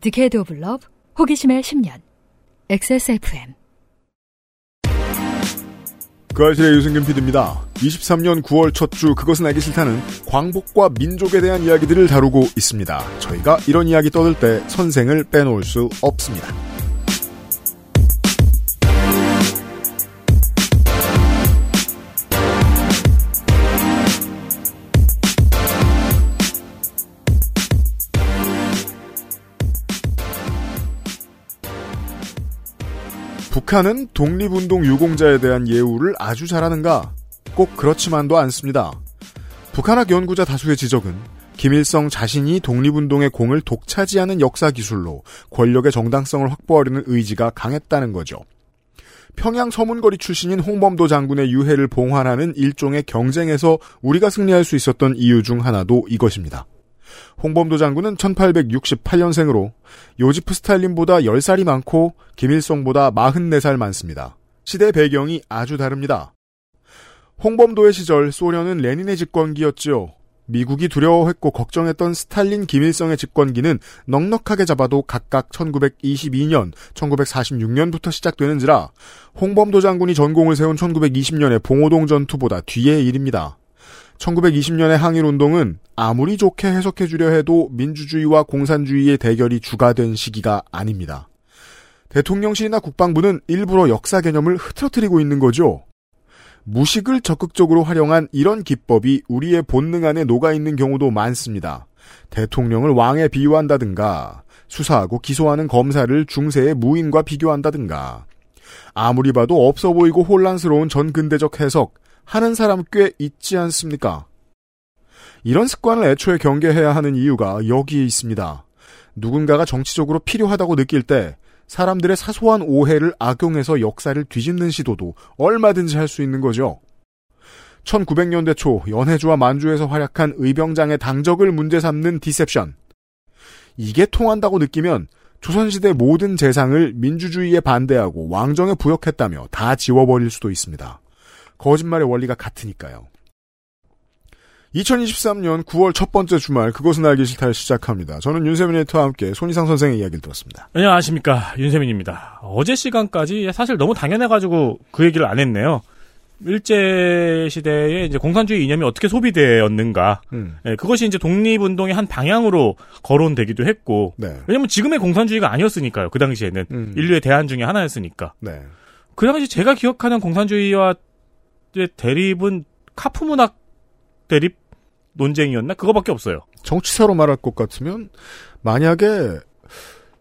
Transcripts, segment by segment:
decade of love 호기심의 10년 XSFM 그알싫의 유승균 PD입니다. 23년 9월 첫 주 그것은 알기 싫다는 광복과 민족에 대한 이야기들을 다루고 있습니다. 저희가 이런 이야기 떠들 때 선생을 빼놓을 수 없습니다. 북한은 독립운동 유공자에 대한 예우를 아주 잘하는가? 꼭 그렇지만도 않습니다. 북한학 연구자 다수의 지적은 김일성 자신이 독립운동의 공을 독차지하는 역사 기술로 권력의 정당성을 확보하려는 의지가 강했다는 거죠. 평양 서문거리 출신인 홍범도 장군의 유해를 봉환하는 일종의 경쟁에서 우리가 승리할 수 있었던 이유 중 하나도 이것입니다. 홍범도 장군은 1868년생으로 요지프 스탈린보다 10살이 많고 김일성보다 44살 많습니다. 시대 배경이 아주 다릅니다. 홍범도의 시절 소련은 레닌의 집권기였지요. 미국이 두려워했고 걱정했던 스탈린 김일성의 집권기는 넉넉하게 잡아도 각각 1922년, 1946년부터 시작되는지라 홍범도 장군이 전공을 세운 1920년의 봉오동 전투보다 뒤의 일입니다. 1920년의 항일운동은 아무리 좋게 해석해주려 해도 민주주의와 공산주의의 대결이 주가 된 시기가 아닙니다. 대통령실이나 국방부는 일부러 역사 개념을 흐트러뜨리고 있는 거죠. 무식을 적극적으로 활용한 이런 기법이 우리의 본능 안에 녹아있는 경우도 많습니다. 대통령을 왕에 비유한다든가, 수사하고 기소하는 검사를 중세의 무인과 비교한다든가, 아무리 봐도 없어 보이고 혼란스러운 전근대적 해석, 하는 사람 꽤 있지 않습니까? 이런 습관을 애초에 경계해야 하는 이유가 여기에 있습니다. 누군가가 정치적으로 필요하다고 느낄 때 사람들의 사소한 오해를 악용해서 역사를 뒤집는 시도도 얼마든지 할 수 있는 거죠. 1900년대 초 연해주와 만주에서 활약한 의병장의 당적을 문제 삼는 디셉션. 이게 통한다고 느끼면 조선시대 모든 재상을 민주주의에 반대하고 왕정에 부역했다며 다 지워버릴 수도 있습니다. 거짓말의 원리가 같으니까요. 2023년 9월 첫 번째 주말 그것은 알기 싫다를 시작합니다. 저는 윤세민 에디터와 함께 손희상 선생의 이야기를 들었습니다. 안녕하십니까 윤세민입니다. 어제 시간까지 사실 너무 당연해가지고 그 얘기를 안 했네요. 일제 시대에 이제 공산주의 이념이 어떻게 소비되었는가. 음. 예, 그것이 이제 독립운동의 한 방향으로 거론되기도 했고. 네. 왜냐면 지금의 공산주의가 아니었으니까요. 그 당시에는 음. 인류의 대안 중에 하나였으니까. 네. 그 당시 제가 기억하는 공산주의와 대립은 카프 문학 대립 논쟁이었나? 그거밖에 없어요. 정치사로 말할 것 같으면 만약에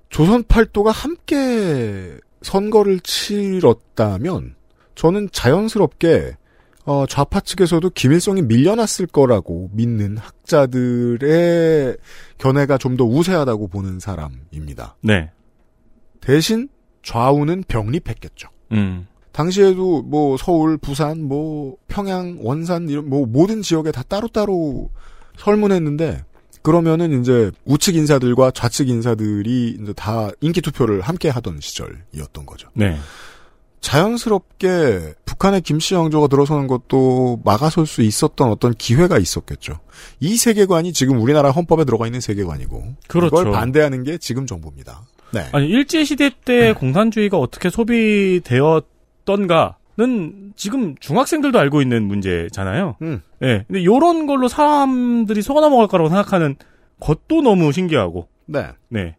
조선 팔도가 함께 선거를 치렀다면 저는 자연스럽게 어, 좌파 측에서도 김일성이 밀려났을 거라고 믿는 학자들의 견해가 좀 더 우세하다고 보는 사람입니다. 네. 대신 좌우는 병립했겠죠. 음. 당시에도 뭐 서울, 부산, 뭐 평양, 원산 이런 뭐 모든 지역에 다 따로따로 설문했는데 그러면은 이제 우측 인사들과 좌측 인사들이 이제 다 인기 투표를 함께 하던 시절이었던 거죠. 네. 자연스럽게 북한의 김씨 왕조가 들어서는 것도 막아설 수 있었던 어떤 기회가 있었겠죠. 이 세계관이 지금 우리나라 헌법에 들어가 있는 세계관이고 그렇죠. 그걸 반대하는 게 지금 정부입니다. 네. 아니 일제 시대 때 공산주의가 어떻게 소비되었 던가는 지금 중학생들도 알고 있는 문제잖아요. 음. 예. 근데 요런 걸로 사람들이 속아 넘어갈 거라고 생각하는 것도 너무 신기하고. 네. 네.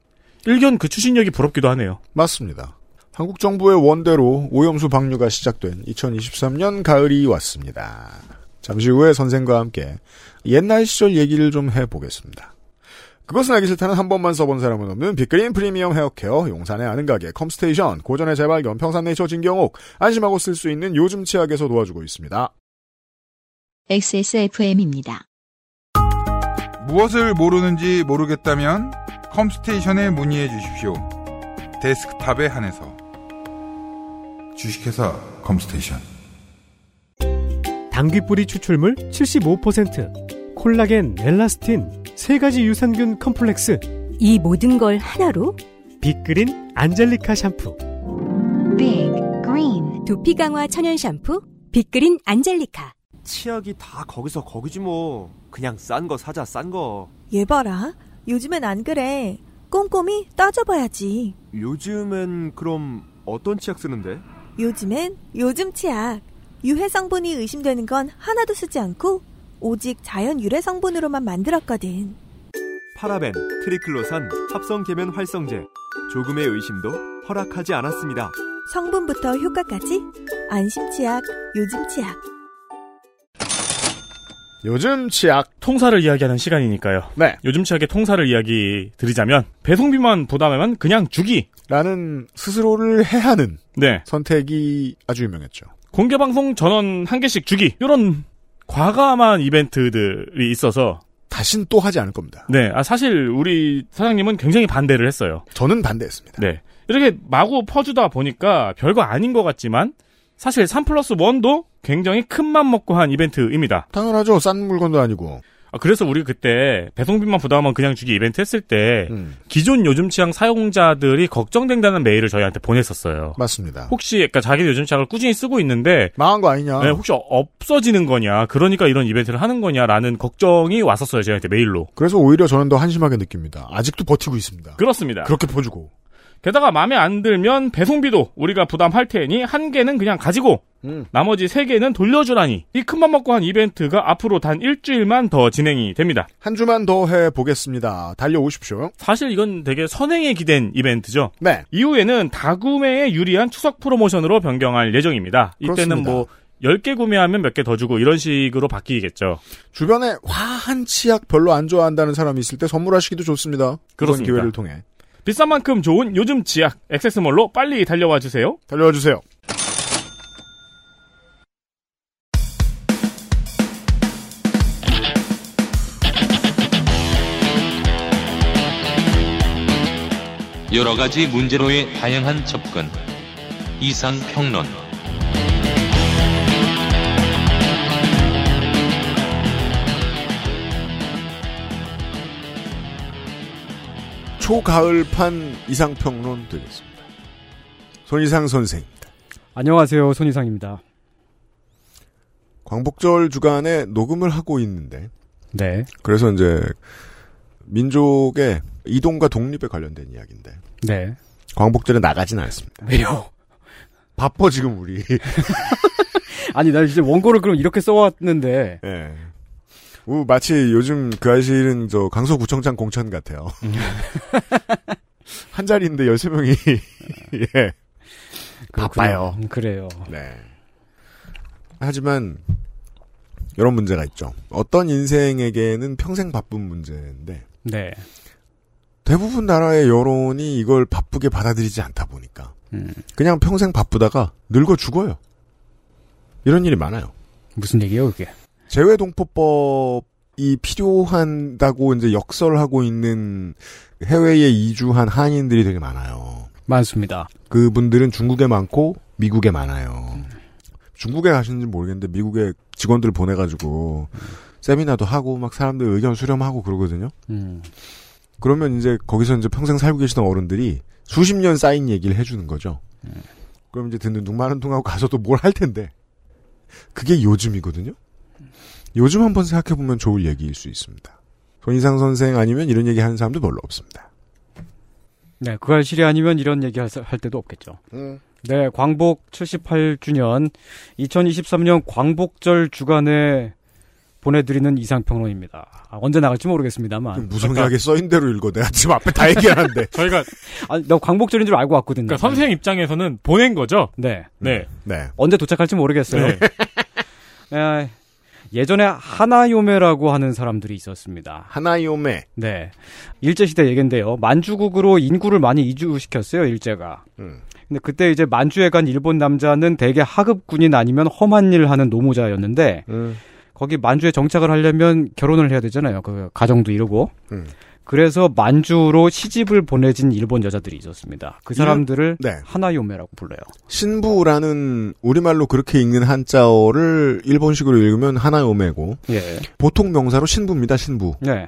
일견 그 추진력이 부럽기도 하네요. 맞습니다. 한국 정부의 원대로 오염수 방류가 시작된 2023년 가을이 왔습니다. 잠시 후에 선생과 함께 옛날 시절 얘기를 좀 해보겠습니다. 그것은 알기 싫다는 한 번만 써본 사람은 없는 빅그린 프리미엄 헤어케어, 용산의 아는 가게, 컴스테이션, 고전의 재발견, 평산네이처 진경옥, 안심하고 쓸 수 있는 요즘 치약에서 도와주고 있습니다. XSFM입니다. 무엇을 모르는지 모르겠다면 컴스테이션에 문의해 주십시오. 데스크탑에 한해서 주식회사 컴스테이션 당귀뿌리 추출물 75%, 콜라겐, 엘라스틴, 세 가지 유산균 컴플렉스, 이 모든 걸 하나로 빅그린 안젤리카 샴푸. Green 두피 강화 천연 샴푸 빅그린 안젤리카. 치약이 다 거기서 거기지 뭐. 그냥 싼 거 사자 싼 거. 얘 봐라. 요즘엔 안 그래. 꼼꼼히 따져봐야지. 요즘엔 그럼 어떤 치약 쓰는데? 요즘엔 요즘 치약. 유해 성분이 의심되는 건 하나도 쓰지 않고 오직 자연 유래 성분으로만 만들었거든. 파라벤, 트리클로산, 합성 계면 활성제. 조금의 의심도 허락하지 않았습니다. 성분부터 효과까지 안심 치약, 요즘 치약. 요즘 치약. 통사를 이야기하는 시간이니까요. 네. 요즘 치약의 통사를 이야기 드리자면 배송비만 부담하면 그냥 주기. 라는 스스로를 해하는 네. 선택이 아주 유명했죠. 공개 방송 전원 한 개씩 주기. 이런 과감한 이벤트들이 있어서 다신 또 하지 않을 겁니다. 네. 아, 사실 우리 사장님은 굉장히 반대를 했어요. 저는 반대했습니다. 네. 이렇게 마구 퍼주다 보니까 별거 아닌 것 같지만 사실 3 플러스 1도 굉장히 큰 맘 먹고 한 이벤트입니다. 당연하죠. 싼 물건도 아니고. 아, 그래서 우리 그때 배송비만 부담하면 그냥 주기 이벤트 했을 때 음, 기존 요즘 취향 사용자들이 걱정된다는 메일을 저희한테 보냈었어요. 맞습니다. 혹시 그러니까 자기 요즘 취향을 꾸준히 쓰고 있는데 망한 거 아니냐. 네, 혹시 없어지는 거냐 그러니까 이런 이벤트를 하는 거냐라는 걱정이 왔었어요 저희한테 메일로 그래서 오히려 저는 더 한심하게 느낍니다. 아직도 버티고 있습니다. 그렇습니다 그렇게 퍼주고. 게다가 마음에 안 들면 배송비도 우리가 부담할 테니 한 개는 그냥 가지고 음. 나머지 세 개는 돌려주라니 이 큰맘 먹고 한 이벤트가 앞으로 단 일주일만 더 진행이 됩니다 한 주만 더 해보겠습니다. 달려오십시오. 사실 이건 되게 선행에 기댄 이벤트죠 네. 이후에는 다구매에 유리한 추석 프로모션으로 변경할 예정입니다 이때는 그렇습니다. 뭐 10개 구매하면 몇 개 더 주고 이런 식으로 바뀌겠죠 주변에 화한 치약 별로 안 좋아한다는 사람이 있을 때 선물하시기도 좋습니다. 그런. 기회를 통해. 비싼 만큼 좋은 요즘 지약 액세스몰로 빨리 달려와 주세요. 달려와 주세요. 여러 가지 문제로의 다양한 접근. 이상 평론. 초가을판 이상 평론 되겠습니다. 손이상 선생입니다. 안녕하세요. 손이상입니다. 광복절 주간에 녹음을 하고 있는데 네. 그래서 이제 민족의 이동과 독립에 관련된 이야기인데 네. 광복절에 나가진 않습니다. 왜요? 바빠 지금 우리. 아니, 나 이제 원고를 그럼 이렇게 써왔는데. 예. 우, 마치 요즘 그 아실은 저 강서구청장 공천 같아요. 음. 한 자리인데 13명이 예. 바빠요. 음, 그래요. 네. 하지만 이런 문제가 있죠. 어떤 인생에게는 평생 바쁜 문제인데 네. 대부분 나라의 여론이 이걸 바쁘게 받아들이지 않다 보니까 음. 그냥 평생 바쁘다가 늙어 죽어요. 이런 일이 많아요. 무슨 얘기예요, 그게? 재외동포법이 필요한다고 이제 역설하고 있는 해외에 이주한 한인들이 되게 많아요. 많습니다. 그분들은 중국에 많고 미국에 많아요. 중국에 가시는지 모르겠는데 미국에 직원들 보내가지고 세미나도 하고 막 사람들 의견 수렴하고 그러거든요. 음. 그러면 이제 거기서 이제 평생 살고 계시던 어른들이 수십 년 쌓인 얘기를 해주는 거죠. 그럼 이제 듣는 눈마른 통하고 가서도 뭘 할 텐데 그게 요즘이거든요. 요즘 한번 생각해보면 좋을 얘기일 수 있습니다. 손이상 선생 아니면 이런 얘기 하는 사람도 별로 없습니다. 네, 그 알실이 아니면 이런 얘기 할, 할 때도 없겠죠. 음. 네, 광복 78주년 2023년 광복절 주간에 보내드리는 이상평론입니다. 아, 언제 나갈지 모르겠습니다만. 무성하게 써인 대로 읽어. 내가 지금 앞에 다 얘기하는데. 저희가 아, 나 광복절인 줄 알고 왔거든요. 그러니까 선생 입장에서는 보낸 거죠. 네. 네. 네. 언제 도착할지 모르겠어요. 네. 아, 예전에 하나요메라고 하는 사람들이 있었습니다. 하나요메. 네. 일제시대 얘긴데요. 만주국으로 인구를 많이 이주시켰어요, 일제가. 음. 근데 그때 이제 만주에 간 일본 남자는 대개 하급 군인 아니면 험한 일 하는 노무자였는데, 음. 거기 만주에 정착을 하려면 결혼을 해야 되잖아요. 그 가정도 이루고. 음. 그래서 만주로 시집을 보내진 일본 여자들이 있었습니다. 그 사람들을 네. 하나요메라고 불러요. 신부라는 우리말로 그렇게 읽는 한자어를 일본식으로 읽으면 하나요메고 예. 보통 명사로 신부입니다. 신부. 네.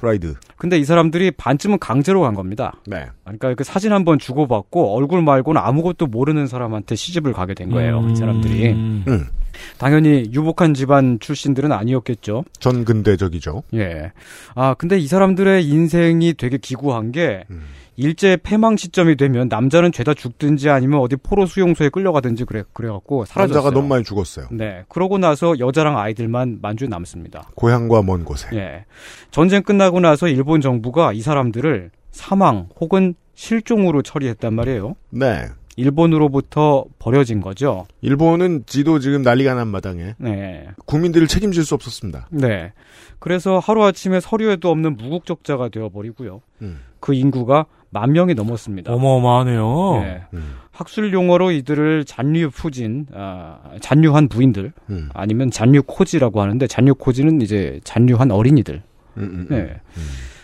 브라이드. 근데 이 사람들이 반쯤은 강제로 간 겁니다. 네. 그러니까 그 사진 한번 주고받고 얼굴 말고는 아무것도 모르는 사람한테 시집을 가게 된 거예요. 이 사람들이. 음. 음. 당연히 유복한 집안 출신들은 아니었겠죠. 전근대적이죠. 예. 아, 근데 이 사람들의 인생이 되게 기구한 게 음. 일제 패망 시점이 되면 남자는 죄다 죽든지 아니면 어디 포로 수용소에 끌려가든지 그래 그래갖고 사라졌어요. 남자가 너무 많이 죽었어요. 네. 그러고 나서 여자랑 아이들만 만주에 남습니다. 고향과 먼 곳에. 예. 전쟁 끝나고 나서 일본 정부가 이 사람들을 사망 혹은 실종으로 처리했단 말이에요. 네. 일본으로부터 버려진 거죠. 일본은 지도 지금 난리가 난 마당에 네. 국민들을 책임질 수 없었습니다. 네. 그래서 하루아침에 서류에도 없는 무국적자가 되어버리고요. 음. 그 인구가 만 명이 넘었습니다. 어마어마하네요. 네. 음. 학술 용어로 이들을 잔류 푸진, 아, 잔류한 부인들, 음. 아니면 잔류 코지라고 하는데, 잔류 코지는 이제 잔류한 어린이들. 음, 음, 음. 네.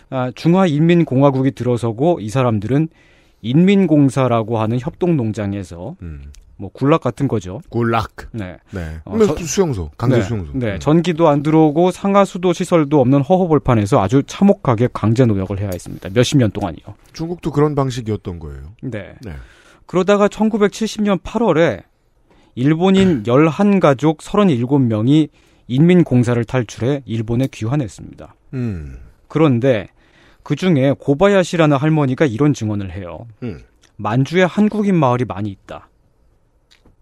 아, 중화인민공화국이 들어서고 이 사람들은 인민공사라고 하는 협동농장에서 음. 뭐 굴락 같은 거죠. 굴락. 네. 네. 어, 뭐 저- 수용소, 강제 네. 수용소. 네. 음. 전기도 안 들어오고 상하 수도 시설도 없는 허허벌판에서 아주 참혹하게 강제 노역을 해야 했습니다. 몇십 년 동안이요. 중국도 그런 방식이었던 거예요. 네. 네. 그러다가 1970년 8월에 일본인 11가족 37명이 인민공사를 탈출해 일본에 귀환했습니다. 음. 그런데 그 중에 고바야시라는 할머니가 이런 증언을 해요. 음. 만주에 한국인 마을이 많이 있다.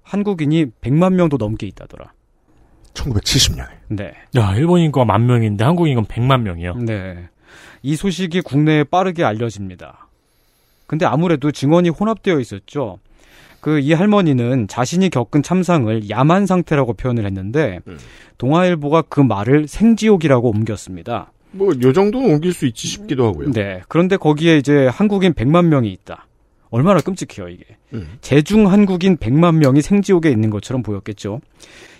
한국인이 100만 명도 넘게 있다더라. 1970년에. 네. 야, 일본 인구가 만 명인데 한국 인구는 100만 명이요. 네. 이 소식이 국내에 빠르게 알려집니다. 근데 아무래도 증언이 혼합되어 있었죠. 그 이 할머니는 자신이 겪은 참상을 야만 상태라고 표현을 했는데 음. 동아일보가 그 말을 생지옥이라고 옮겼습니다. 뭐, 요 정도는 옮길 수 있지 싶기도 하고요. 네. 그런데 거기에 이제 한국인 100만 명이 있다. 얼마나 끔찍해요, 이게. 음. 재중 한국인 100만 명이 생지옥에 있는 것처럼 보였겠죠.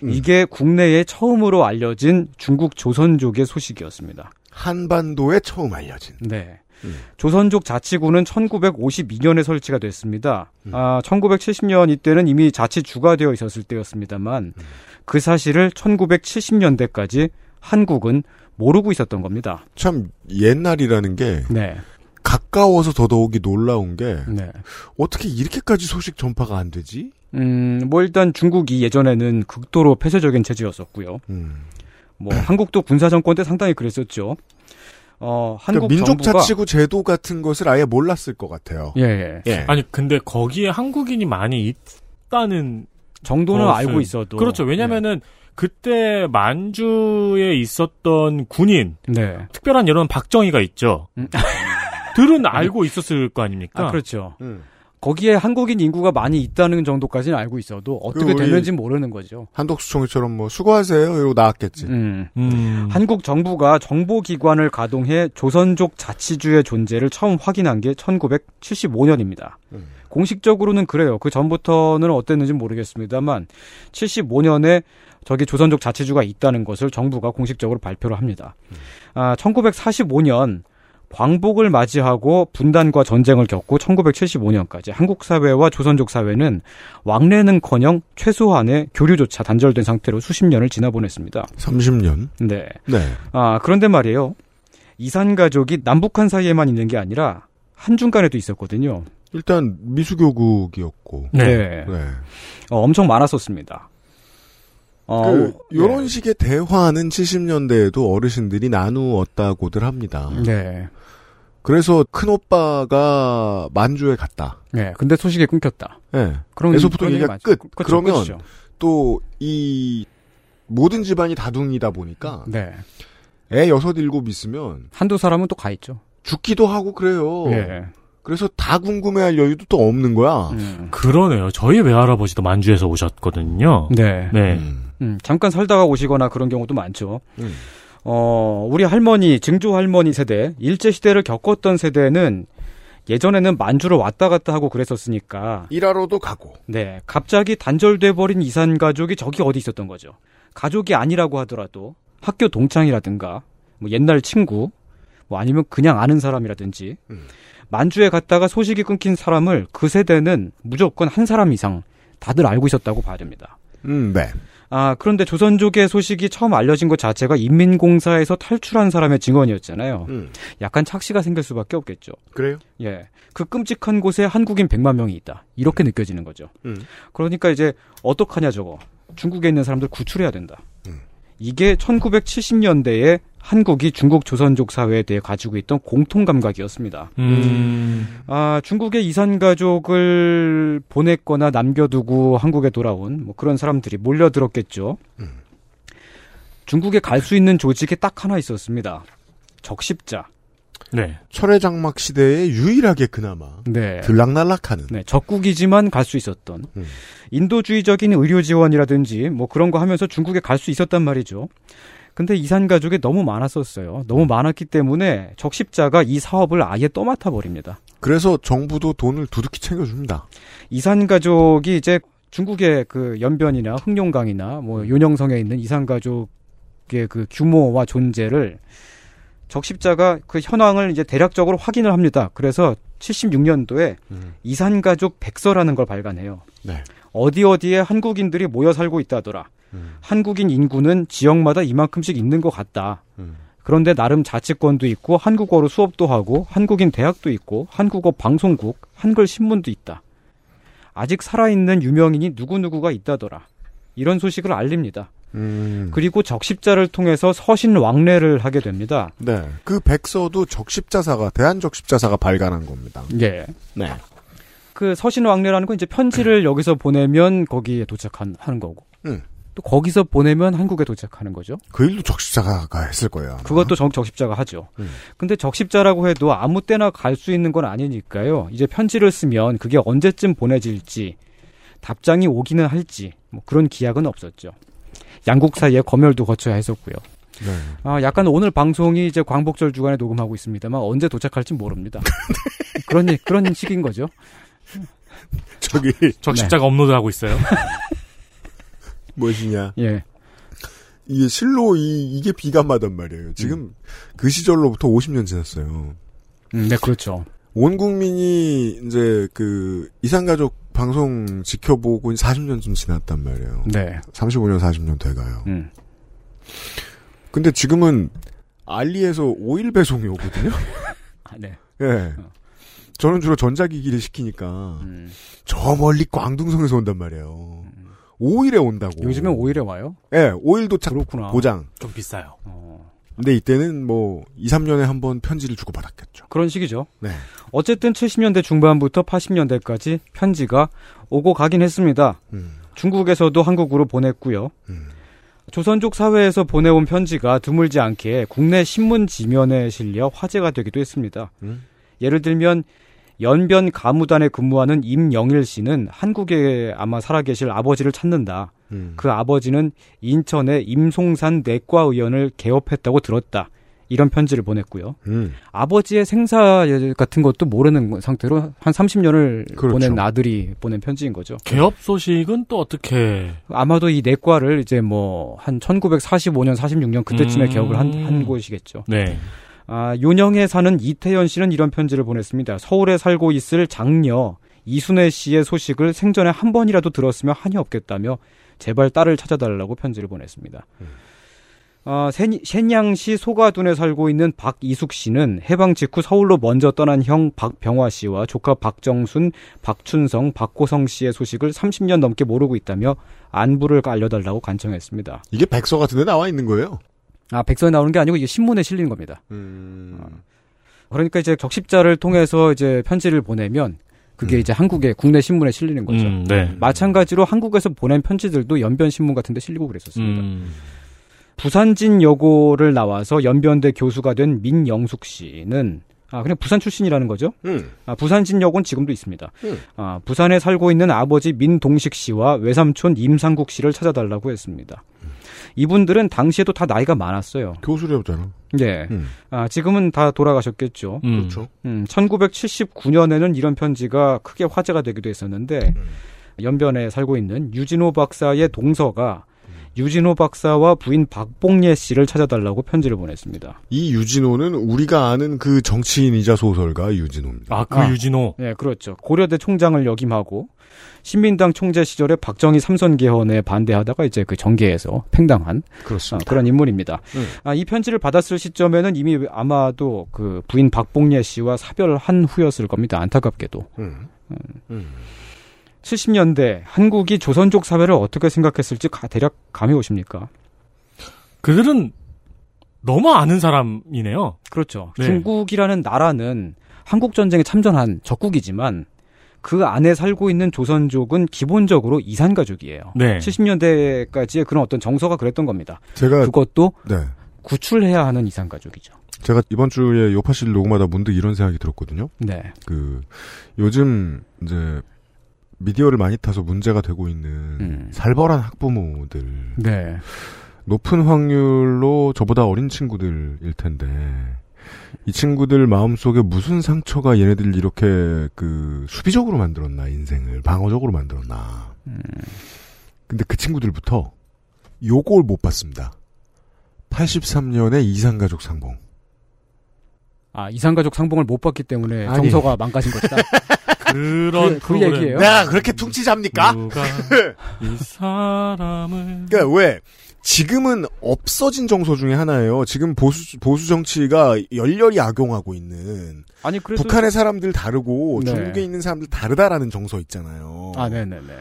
음. 이게 국내에 처음으로 알려진 중국 조선족의 소식이었습니다. 한반도에 처음 알려진. 네. 음. 조선족 자치구는 1952년에 설치가 됐습니다. 음. 아, 1970년 이때는 이미 자치주가 되어 있었을 때였습니다만 음. 그 사실을 1970년대까지 한국은 모르고 있었던 겁니다. 참, 옛날이라는 게, 네. 가까워서 더더욱이 놀라운 게, 네. 어떻게 이렇게까지 소식 전파가 안 되지? 음, 뭐 일단 중국이 예전에는 극도로 폐쇄적인 체제였었고요. 음. 뭐 한국도 군사 정권 때 상당히 그랬었죠. 어, 한국 그러니까 민족 정부가 자치구 제도 같은 것을 아예 몰랐을 것 같아요. 예, 예. 예. 아니, 근데 거기에 한국인이 많이 있다는 정도는 것을- 알고 있어도 그렇죠. 왜냐면은 그때 만주에 있었던 군인 네. 특별한 이런 박정희가 있죠. 음. 들은 알고 있었을 거 아닙니까? 아, 그렇죠. 음. 거기에 한국인 인구가 많이 있다는 정도까지는 알고 있어도 어떻게 그 우리- 됐는지 모르는 거죠. 한덕수 총리처럼 뭐, 수고하세요. 이러고 나왔겠지. 음. 음. 한국 정부가 정보기관을 가동해 조선족 자치주의 존재를 처음 확인한 게 1975년입니다. 음. 공식적으로는 그래요. 그 전부터는 어땠는지 모르겠습니다만 75년에 저기 조선족 자치주가 있다는 것을 정부가 공식적으로 발표를 합니다. 아, 1945년 광복을 맞이하고 분단과 전쟁을 겪고 1975년까지 한국 사회와 조선족 사회는 왕래는커녕 최소한의 교류조차 단절된 상태로 수십 년을 지나보냈습니다. 30년. 네. 네. 아, 그런데 말이에요. 이산 가족이 남북한 사이에만 있는 게 아니라 한중간에도 있었거든요. 일단, 미수교국이었고. 네. 네. 어, 엄청 많았었습니다. 어, 그, 요런 식의 대화는 70년대에도 어르신들이 나누었다고들 합니다. 네. 그래서 큰 오빠가 만주에 갔다. 네. 근데 소식이 끊겼다. 예. 그런 에서부터 그런 얘기가. 끝. 그렇죠, 그러면. 또, 이, 모든 집안이 다둥이다 보니까, 네. 애 여섯, 일곱 있으면, 한두 사람은 또 가 있죠. 죽기도 하고 그래요. 예. 그래서 다 궁금해할 여유도 또 없는 거야. 음. 그러네요. 저희 외할아버지도 만주에서 오셨거든요. 네. 네. 음. 음, 잠깐 살다가 오시거나 그런 경우도 많죠. 음. 어, 우리 할머니, 증조 할머니 세대, 일제 시대를 겪었던 세대는 예전에는 만주를 왔다 갔다 하고 그랬었으니까, 일하러도 가고. 네, 갑자기 단절돼 버린 이산 가족이 저기 어디 있었던 거죠. 가족이 아니라고 하더라도 학교 동창이라든가, 뭐 옛날 친구, 뭐 아니면 그냥 아는 사람이라든지, 음. 만주에 갔다가 소식이 끊긴 사람을 그 세대는 무조건 한 사람 이상 다들 알고 있었다고 봐야 됩니다. 음, 네. 아, 그런데 조선족의 소식이 처음 알려진 것 자체가 인민공사에서 탈출한 사람의 증언이었잖아요. 음. 약간 착시가 생길 수밖에 없겠죠. 그래요? 예. 그 끔찍한 곳에 한국인 100만 명이 있다. 이렇게 느껴지는 거죠. 음. 그러니까 이제 어떡하냐 저거. 중국에 있는 사람들 구출해야 된다. 이게 1970년대에 한국이 중국 조선족 사회에 대해 가지고 있던 공통 감각이었습니다. 음. 아, 중국의 이산 가족을 보냈거나 남겨두고 한국에 돌아온 뭐 그런 사람들이 몰려들었겠죠. 중국에 갈 수 있는 조직이 딱 하나 있었습니다. 적십자. 네. 철의 장막 시대에 유일하게 그나마 네. 들락날락하는 네, 적국이지만 갈 수 있었던 음. 인도주의적인 의료 지원이라든지 뭐 그런 거 하면서 중국에 갈 수 있었단 말이죠. 근데 이산 가족이 너무 많았었어요. 너무 많았기 때문에 적십자가 이 사업을 아예 떠맡아 버립니다. 그래서 정부도 돈을 두둑히 챙겨줍니다. 이산 가족이 이제 중국의 그 연변이나 흑룡강이나 뭐 요녕성에 있는 이산 가족의 그 규모와 존재를 적십자가 그 현황을 이제 대략적으로 확인을 합니다. 그래서 76년도에 이산 가족 백서라는 걸 발간해요. 네. 어디 어디에 한국인들이 모여 살고 있다더라. 한국인 인구는 지역마다 이만큼씩 있는 것 같다. 그런데 나름 자치권도 있고 한국어로 수업도 하고 한국인 대학도 있고 한국어 방송국, 한글 신문도 있다. 아직 살아있는 유명인이 누구누구가 있다더라. 이런 소식을 알립니다. 음. 그리고 적십자를 통해서 서신 왕래를 하게 됩니다. 네. 그 백서도 적십자사가 대한 적십자사가 발간한 겁니다. 예. 네. 그 서신 왕래라는 건 이제 편지를 여기서 보내면 거기에 도착하는 거고. 음. 또 거기서 보내면 한국에 도착하는 거죠. 그 일도 적십자가 했을 거예요. 아마. 그것도 적, 적십자가 하죠. 음. 근데 적십자라고 해도 아무 때나 갈 수 있는 건 아니니까요. 이제 편지를 쓰면 그게 언제쯤 보내질지, 답장이 오기는 할지, 뭐 그런 기약은 없었죠. 양국 사이에 검열도 거쳐야 했었고요. 네. 아, 약간 오늘 방송이 이제 광복절 주간에 녹음하고 있습니다만 언제 도착할지 모릅니다. 그런, 그런 식인 거죠. 저기 적십자가 업로드하고 있어요. 무엇이냐? 예. 이게 실로 이 이게 비감하단 말이에요. 지금 그 시절로부터 50년 지났어요. 음, 네, 그렇죠. 온 국민이 이제 그 이산가족 방송 지켜보고 40년쯤 지났단 말이에요. 네. 35년, 40년 돼가요. 음. 근데 지금은 알리에서 오일 배송이 오거든요. 아, 네. 예. 저는 주로 전자기기를 시키니까 음. 저 멀리 광둥성에서 온단 말이에요. 오일에 온다고. 요즘엔 오일에 와요? 예, 오일도 참 그렇구나. 보장. 좀 비싸요. 근데 이때는 뭐 2, 3년에 한 번 편지를 주고 받았겠죠. 그런 식이죠. 네. 어쨌든 70년대 중반부터 80년대까지 편지가 오고 가긴 했습니다. 음. 중국에서도 한국으로 보냈고요. 조선족 사회에서 보내온 편지가 드물지 않게 국내 신문 지면에 실려 화제가 되기도 했습니다. 음. 예를 들면 연변 가무단에 근무하는 임영일 씨는 한국에 아마 살아계실 아버지를 찾는다. 음. 그 아버지는 인천의 임송산 내과 의원을 개업했다고 들었다. 이런 편지를 보냈고요. 음. 아버지의 생사 같은 것도 모르는 상태로 한 30년을 그렇죠. 보낸 아들이 보낸 편지인 거죠. 개업 소식은 또 어떻게? 아마도 이 내과를 이제 뭐 한 1945년, 46년 그때쯤에 음. 개업을 한, 한 곳이겠죠. 네. 아, 요령에 사는 이태현 씨는 이런 편지를 보냈습니다. 서울에 살고 있을 장녀 이순애 씨의 소식을 생전에 한 번이라도 들었으면 한이 없겠다며 제발 딸을 찾아달라고 편지를 보냈습니다. 아, 세- 선양시 소가둔에 살고 있는 박이숙 씨는 해방 직후 서울로 먼저 떠난 형 박병화 씨와 조카 박정순, 박춘성, 박고성 씨의 소식을 30년 넘게 모르고 있다며 안부를 알려달라고 간청했습니다. 이게 백서 같은 데 나와 있는 거예요. 아, 백서에 나오는 게 아니고 이게 신문에 실린 겁니다. 음. 그러니까 이제 적십자를 통해서 이제 편지를 보내면 그게 이제 한국의 국내 신문에 실리는 거죠. 음, 네. 마찬가지로 한국에서 보낸 편지들도 연변 신문 같은 데 실리고 그랬었습니다. 음. 부산진 여고를 나와서 연변대 교수가 된 민영숙 씨는 아 그냥 부산 출신이라는 거죠. 음. 아, 부산진 여고는 지금도 있습니다. 음. 아, 부산에 살고 있는 아버지 민동식 씨와 외삼촌 임상국 씨를 찾아달라고 했습니다. 이분들은 당시에도 다 나이가 많았어요. 교수래잖아. 네. 음. 아, 지금은 다 돌아가셨겠죠. 음. 그렇죠. 음, 1979년에는 이런 편지가 크게 화제가 되기도 했었는데 연변에 살고 있는 유진호 박사의 동서가 유진호 박사와 부인 박봉예 씨를 찾아달라고 편지를 보냈습니다. 이 유진호는 우리가 아는 그 정치인이자 소설가 유진호입니다. 아, 그 유진호. 네, 그렇죠. 고려대 총장을 역임하고 신민당 총재 시절에 박정희 삼선 개헌에 반대하다가 이제 그 정계에서 팽당한. 아, 그런 인물입니다. 음. 아, 이 편지를 받았을 시점에는 이미 아마도 그 부인 박봉예 씨와 사별한 후였을 겁니다. 안타깝게도. 음. 음. 70년대 한국이 조선족 사회를 어떻게 생각했을지 가- 대략 감이 오십니까? 그들은 너무 아는 사람이네요. 그렇죠. 네. 중국이라는 나라는 한국 전쟁에 참전한 적국이지만 그 안에 살고 있는 조선족은 기본적으로 이산 가족이에요. 네. 70년대까지의 그런 어떤 정서가 그랬던 겁니다. 제가 그것도 네. 구출해야 하는 이산 가족이죠. 제가 이번 주에 요파실 녹음하다 문득 이런 생각이 들었거든요. 네. 그 요즘 이제 미디어를 많이 타서 문제가 되고 있는 음. 살벌한 학부모들 네. 높은 확률로 저보다 어린 친구들일 텐데 이 친구들 마음속에 무슨 상처가 얘네들 이렇게 그 수비적으로 만들었나 인생을 방어적으로 만들었나 근데 그 친구들부터 요걸 못 봤습니다 83년의 이상가족 상봉 아, 이산 가족 상봉을 못 받기 때문에 아니. 정서가 망가진 것이다. 그런 그, 그 얘기예요. 내가 그렇게 퉁치 잡니까? 누가 이 사람을 그러니까 왜 지금은 없어진 정서 중에 하나예요. 지금 보수 보수 정치가 열렬히 악용하고 있는 아니 그래도 북한의 사람들 다르고 네. 중국에 있는 사람들 다르다라는 정서 있잖아요. 아, 네, 네, 네.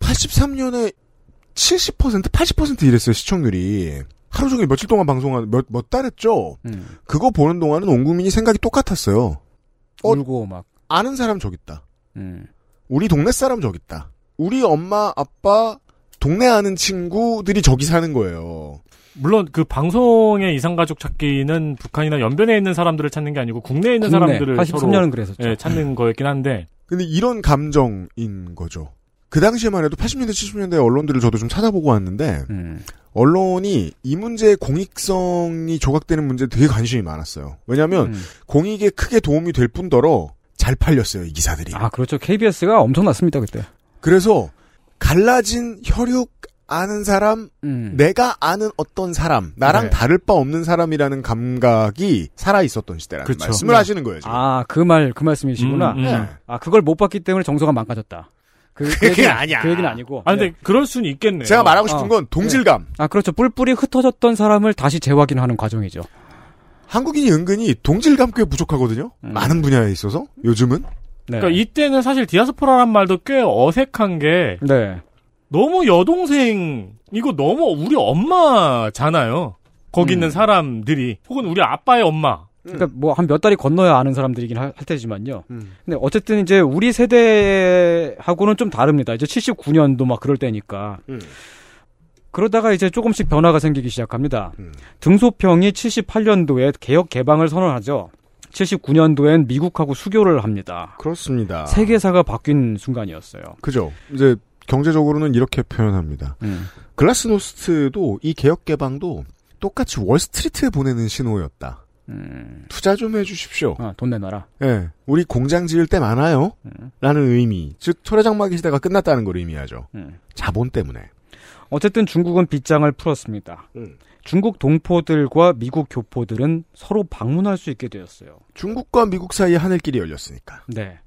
83년에 70% 80% 이랬어요 시청률이. 하루 종일 며칠 동안 방송한 몇몇 달 했죠. 음. 그거 보는 동안은 온 국민이 생각이 똑같았어요. 어, 울고 막 아는 사람 저기 있다. 음. 우리 동네 사람 저기 있다. 우리 엄마 아빠 동네 아는 친구들이 저기 사는 거예요. 물론 그 방송의 이상가족 찾기는 북한이나 연변에 있는 사람들을 찾는 게 아니고 국내에 있는 국내, 사람들을 83년은 서로 그랬었죠. 예, 찾는 거였긴 한데 근데 이런 감정인 거죠. 그 당시에만 해도 80년대, 70년대 언론들을 저도 좀 찾아보고 왔는데, 음. 언론이 이 문제의 공익성이 조각되는 문제에 되게 관심이 많았어요. 왜냐하면 음. 공익에 크게 도움이 될 뿐더러 잘 팔렸어요, 이 기사들이. 아, 그렇죠. KBS가 엄청났습니다, 그때. 그래서 갈라진 혈육 아는 사람, 음. 내가 아는 어떤 사람, 나랑 네. 다를 바 없는 사람이라는 감각이 살아 있었던 시대라는 그쵸. 말씀을 네. 하시는 거예요. 지금. 아, 그 말, 그 말씀이시구나. 음, 음. 네. 아, 그걸 못 받기 때문에 정서가 망가졌다. 그, 그 그게 얘기는, 아니야. 그 얘기는 아니고. 아 근데 네. 그럴 수는 있겠네요. 제가 말하고 싶은 어. 건 동질감. 아, 그렇죠. 뿔뿔이 흩어졌던 사람을 다시 재확인하는 과정이죠. 한국인이 은근히 동질감 꽤 부족하거든요. 음. 많은 분야에 있어서 요즘은. 네. 그러니까 이때는 사실 디아스포라란 말도 꽤 어색한 게 네. 너무 여동생 이거 너무 우리 엄마잖아요. 거기 있는 음. 사람들이 혹은 우리 아빠의 엄마. 그러니까 뭐한 몇 달이 건너야 아는 사람들이긴 할, 할 테지만요. 음. 근데 어쨌든 이제 우리 세대하고는 좀 다릅니다. 이제 79년도 막 그럴 때니까. 음. 그러다가 이제 조금씩 변화가 생기기 시작합니다. 음. 등소평이 78년도에 개혁 개방을 선언하죠. 79년도엔 미국하고 수교를 합니다. 그렇습니다. 세계사가 바뀐 순간이었어요. 그죠. 이제 경제적으로는 이렇게 표현합니다. 음. 글라스노스트도 이 개혁 개방도 똑같이 월스트리트에 보내는 신호였다. 음. 투자 좀 해주십시오. 아, 돈 내놔라. 예, 우리 공장 지을 때 많아요. 음. 라는 의미, 즉 토레장마기 시대가 끝났다는 걸 의미하죠. 음. 자본 때문에. 어쨌든 중국은 빗장을 풀었습니다. 음. 중국 동포들과 미국 교포들은 서로 방문할 수 있게 되었어요. 중국과 미국 사이에 하늘길이 열렸으니까. 네.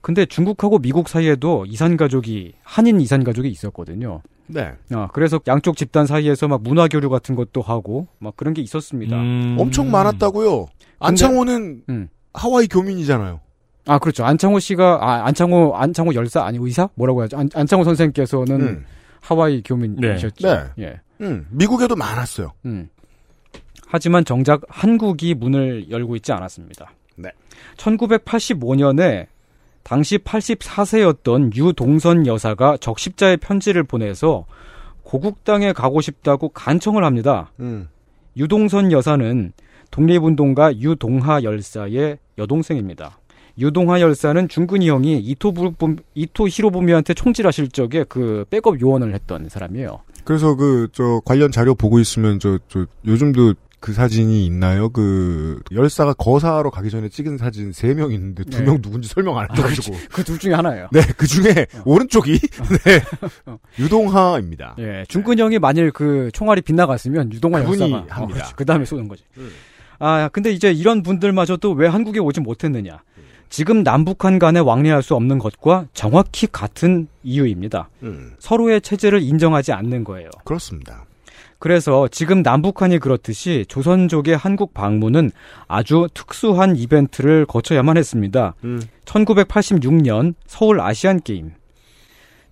근데 중국하고 미국 사이에도 이산 가족이 한인 이산 가족이 있었거든요. 네. 아, 그래서 양쪽 집단 사이에서 막 문화 교류 같은 것도 하고 막 그런 게 있었습니다. 음. 엄청 많았다고요. 안창호는 음. 하와이 교민이잖아요. 아, 그렇죠. 안창호 씨가 아, 안창호 안창호 열사 아니 의사? 뭐라고 해야죠? 안, 안창호 선생께서는 음. 하와이 교민이셨죠. 네. 예. 음, 미국에도 많았어요. 음. 하지만 정작 한국이 문을 열고 있지 않았습니다. 네. 1985년에 당시 84세였던 유동선 여사가 적십자의 편지를 보내서 고국당에 가고 싶다고 간청을 합니다. 음. 유동선 여사는 독립운동가 유동하 열사의 여동생입니다. 유동하 열사는 중근이 형이 이토 부르- 이토 히로부미한테 총질하실 적에 그 백업 요원을 했던 사람이에요. 그래서 그, 저, 관련 자료 보고 있으면, 저, 저, 요즘도 그 사진이 있나요? 그, 열사가 거사하러 가기 전에 찍은 사진 세 명 있는데 두 네. 명 누군지 설명 안 해가지고. 그둘 중에 하나예요. 네, 그 중에 오른쪽이, 네. 유동하입니다. 예, 중근 형이 만일 그 총알이 빗나갔으면 유동하 열사가 합니다. 그 다음에 쏘는 거지. 음. 아, 근데 이제 이런 분들마저도 왜 한국에 오지 못했느냐? 지금 남북한 간에 왕래할 수 없는 것과 정확히 같은 이유입니다. 음, 서로의 체제를 인정하지 않는 거예요. 그렇습니다. 그래서 지금 남북한이 그렇듯이 조선족의 한국 방문은 아주 특수한 이벤트를 거쳐야만 했습니다. 음. 1986년 서울 아시안 게임.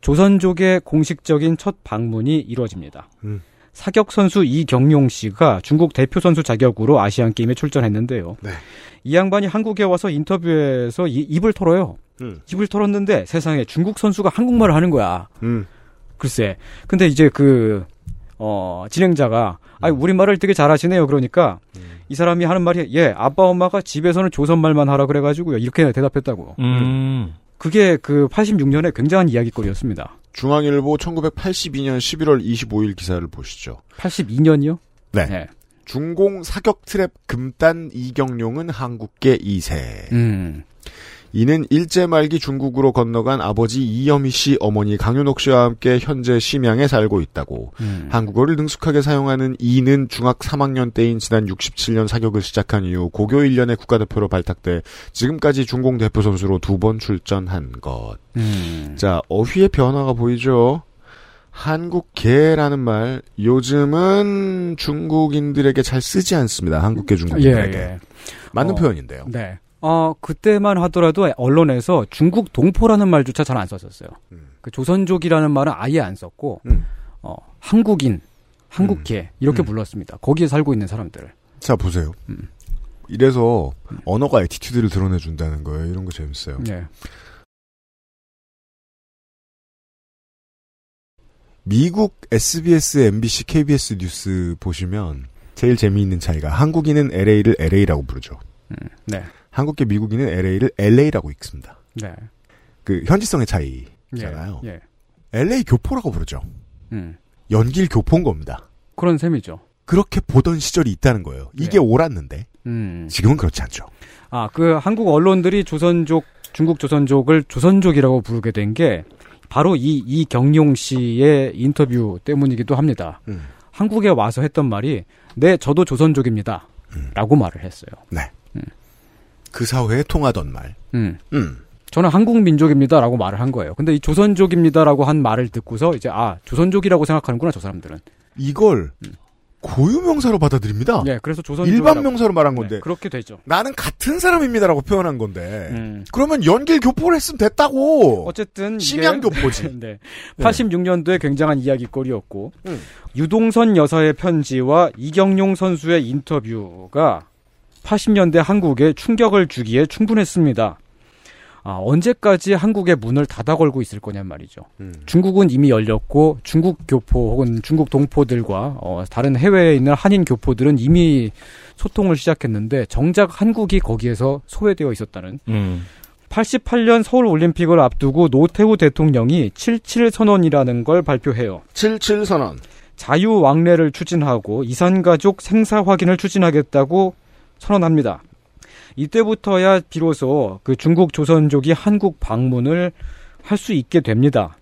조선족의 공식적인 첫 방문이 이루어집니다. 음. 사격 선수 이경용 씨가 중국 대표 선수 자격으로 아시안 게임에 출전했는데요. 네. 이 양반이 한국에 와서 인터뷰에서 이- 입을 털어요. 음. 입을 털었는데 세상에 중국 선수가 한국말을 하는 거야. 음. 글쎄. 근데 이제 그, 어, 진행자가, 아 우리말을 되게 잘하시네요. 그러니까, 이 사람이 하는 말이, 예, 아빠, 엄마가 집에서는 조선말만 하라 그래가지고요. 이렇게 대답했다고. 음. 그게 그 86년에 굉장한 이야기거리였습니다. 중앙일보 1982년 11월 25일 기사를 보시죠. 82년이요? 네. 중공 사격 트랩 금단 이경룡은 한국계 2세. 음. 이는 일제 말기 중국으로 건너간 아버지 이여미 씨 어머니 강윤옥 씨와 함께 현재 심양에 살고 있다고. 음. 한국어를 능숙하게 사용하는 이는 중학 3학년 때인 지난 67년 사격을 시작한 이후 고교 1년의 국가대표로 발탁돼 지금까지 중공 대표 선수로 두 번 출전한 것. 음. 자, 어휘의 변화가 보이죠? 한국계라는 말 요즘은 중국인들에게 잘 쓰지 않습니다. 한국계 중국인들에게. 예, 예. 맞는 어, 표현인데요. 네. 어, 그때만 하더라도 언론에서 중국 동포라는 말조차 잘 안 썼었어요. 그 조선족이라는 말은 아예 안 썼고, 음. 어, 한국인, 한국계, 이렇게 음. 불렀습니다. 거기에 살고 있는 사람들. 자, 보세요. 이래서 언어가 attitude를 드러내준다는 거예요. 이런 거 재밌어요. 네. 미국 SBS, MBC, KBS 뉴스 보시면 제일 재미있는 차이가 한국인은 LA를 LA라고 부르죠. 네. 한국계 미국인은 LA를 LA라고 읽습니다. 네. 그 현지성의 차이잖아요. 예. 예. LA 교포라고 부르죠. 음. 연길 교포인 겁니다. 그런 셈이죠. 그렇게 보던 시절이 있다는 거예요. 이게 옳았는데 음. 지금은 그렇지 않죠. 아, 그 한국 언론들이 조선족, 중국 조선족을 조선족이라고 부르게 된 게 바로 이 이경용 씨의 인터뷰 때문이기도 합니다. 음. 한국에 와서 했던 말이 네, 저도 조선족입니다. 라고 말을 했어요. 네. 그 사회에 통하던 말. 음. 음. 저는 한국 민족입니다라고 말을 한 거예요. 근데 이 조선족입니다라고 한 말을 듣고서 이제 아, 조선족이라고 생각하는구나, 저 사람들은. 이걸 고유명사로 받아들입니다. 예, 그래서 조선족 일반 명사로 말한 건데 그렇게 되죠. 나는 같은 사람입니다라고 표현한 건데 음. 그러면 연길 교포를 했으면 됐다고. 어쨌든 심양 교포지. 네. 86년도에 굉장한 이야기거리였고 음. 유동선 여사의 편지와 이경용 선수의 인터뷰가 80년대 한국에 충격을 주기에 충분했습니다. 아, 언제까지 한국의 문을 닫아 걸고 있을 거냔 말이죠. 음. 중국은 이미 열렸고 중국 교포 혹은 중국 동포들과 어, 다른 해외에 있는 한인 교포들은 이미 소통을 시작했는데 정작 한국이 거기에서 소외되어 있었다는 음. 88년 서울 올림픽을 앞두고 노태우 대통령이 77 선언이라는 걸 발표해요. 77 선언. 자유 왕래를 추진하고 이산 가족 생사 확인을 추진하겠다고 선언합니다. 이때부터야 비로소 그 중국 조선족이 한국 방문을 할 수 있게 됩니다.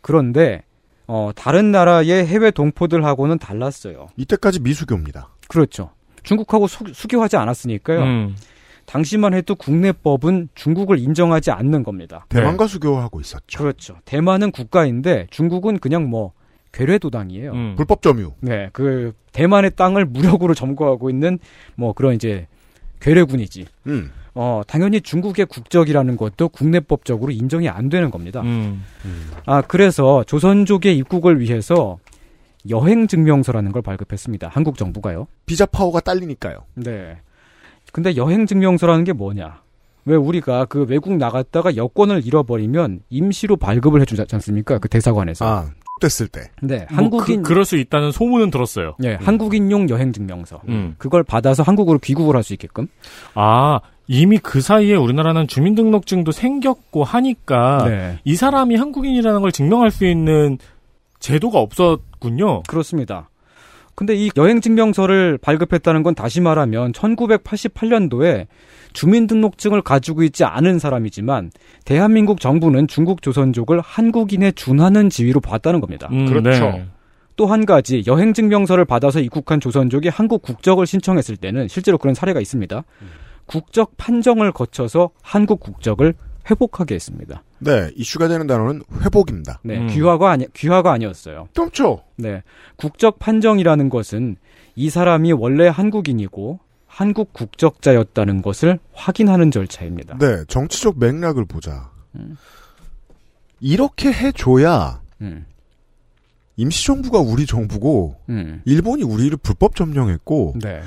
그런데 어, 다른 나라의 해외 동포들하고는 달랐어요. 이때까지 미수교입니다. 그렇죠. 중국하고 수, 수교하지 않았으니까요. 음. 당시만 해도 국내법은 중국을 인정하지 않는 겁니다. 대만과 수교하고 있었죠. 그렇죠. 대만은 국가인데 중국은 그냥 뭐 괴뢰도당이에요. 음. 불법 점유. 네, 그 대만의 땅을 무력으로 점거하고 있는 뭐 그런 이제 괴뢰군이지. 음. 어, 당연히 중국의 국적이라는 것도 국내법적으로 인정이 안 되는 겁니다. 음. 아, 그래서 조선족의 입국을 위해서 여행 증명서라는 걸 발급했습니다. 한국 정부가요. 비자 파워가 딸리니까요. 네. 근데 여행 증명서라는 게 뭐냐? 왜 우리가 그 외국 나갔다가 여권을 잃어버리면 임시로 발급을 해주지 않습니까? 그 대사관에서. 아, 됐을 때. 네, 뭐 한국인 그, 그럴 수 있다는 소문은 들었어요. 네, 한국인용 여행 증명서. 음. 그걸 받아서 한국으로 귀국을 할 수 있게끔. 아, 이미 그 사이에 우리나라는 주민등록증도 생겼고 하니까 네. 이 사람이 한국인이라는 걸 증명할 수 있는 제도가 없었군요. 그렇습니다. 근데 이 여행 증명서를 발급했다는 건 다시 말하면 1988년도에 주민등록증을 가지고 있지 않은 사람이지만 대한민국 정부는 중국 조선족을 한국인에 준하는 지위로 봤다는 겁니다. 음, 그렇죠. 네. 또한 가지 여행 증명서를 받아서 입국한 조선족이 한국 국적을 신청했을 때는 실제로 그런 사례가 있습니다. 국적 판정을 거쳐서 한국 국적을 회복하게 했습니다. 네, 이슈가 되는 단어는 회복입니다. 네, 음. 귀화가 아니 귀화가 아니었어요. 그렇죠. 네. 국적 판정이라는 것은 이 사람이 원래 한국인이고 한국 국적자였다는 것을 확인하는 절차입니다. 네, 정치적 맥락을 보자. 음. 이렇게 해줘야 음. 임시정부가 우리 정부고 음. 일본이 우리를 불법 점령했고 네.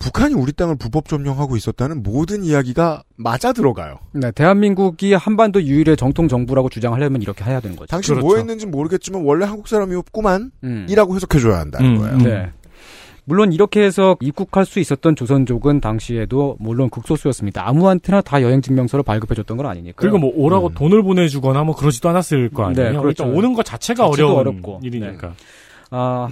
북한이 우리 땅을 불법 점령하고 있었다는 모든 이야기가 맞아 들어가요. 네, 대한민국이 한반도 유일의 정통 정부라고 주장하려면 이렇게 해야 되는 거죠. 당신 뭐 했는지 모르겠지만 원래 한국 사람이었구만 음. 이라고 해석해줘야 한다는 거예요. 네. 물론 이렇게 해서 입국할 수 있었던 조선족은 당시에도 물론 극소수였습니다. 아무한테나 다 여행 증명서를 발급해 줬던 건 아니니까. 그리고 뭐 오라고 돈을 보내주거나 뭐 그러지도 않았을 거 아니에요. 네, 그렇죠. 일단 오는 것 자체가 어려운 어렵고. 일이니까. 아,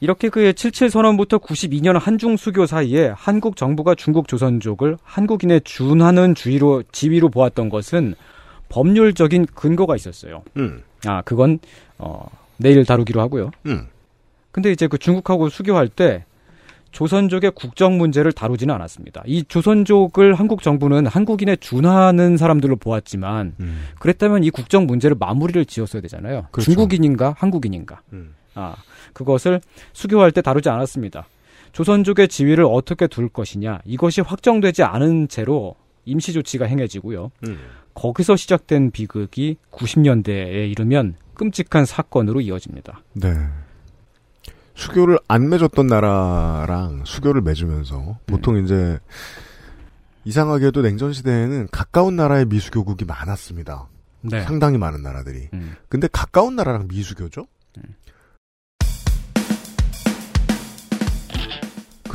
이렇게 그 77선언부터 92년 한중 수교 사이에 한국 정부가 중국 조선족을 한국인의 준하는 주의로 지위로 보았던 것은 법률적인 근거가 있었어요. 음. 아, 그건 어, 내일 다루기로 하고요. 음. 근데 이제 그 중국하고 수교할 때 조선족의 국정 문제를 다루지는 않았습니다. 이 조선족을 한국 정부는 한국인의 준하는 사람들로 보았지만 그랬다면 이 국정 문제를 마무리를 지었어야 되잖아요. 그렇죠. 중국인인가 한국인인가. 아, 그것을 수교할 때 다루지 않았습니다. 조선족의 지위를 어떻게 둘 것이냐 이것이 확정되지 않은 채로 임시 조치가 행해지고요. 음. 거기서 시작된 비극이 90년대에 이르면 끔찍한 사건으로 이어집니다. 네. 수교를 안 맺었던 나라랑 수교를 맺으면서 보통 이제 이상하게도 냉전 시대에는 가까운 나라의 미수교국이 많았습니다. 네. 상당히 많은 나라들이. 음. 근데 가까운 나라랑 미수교죠?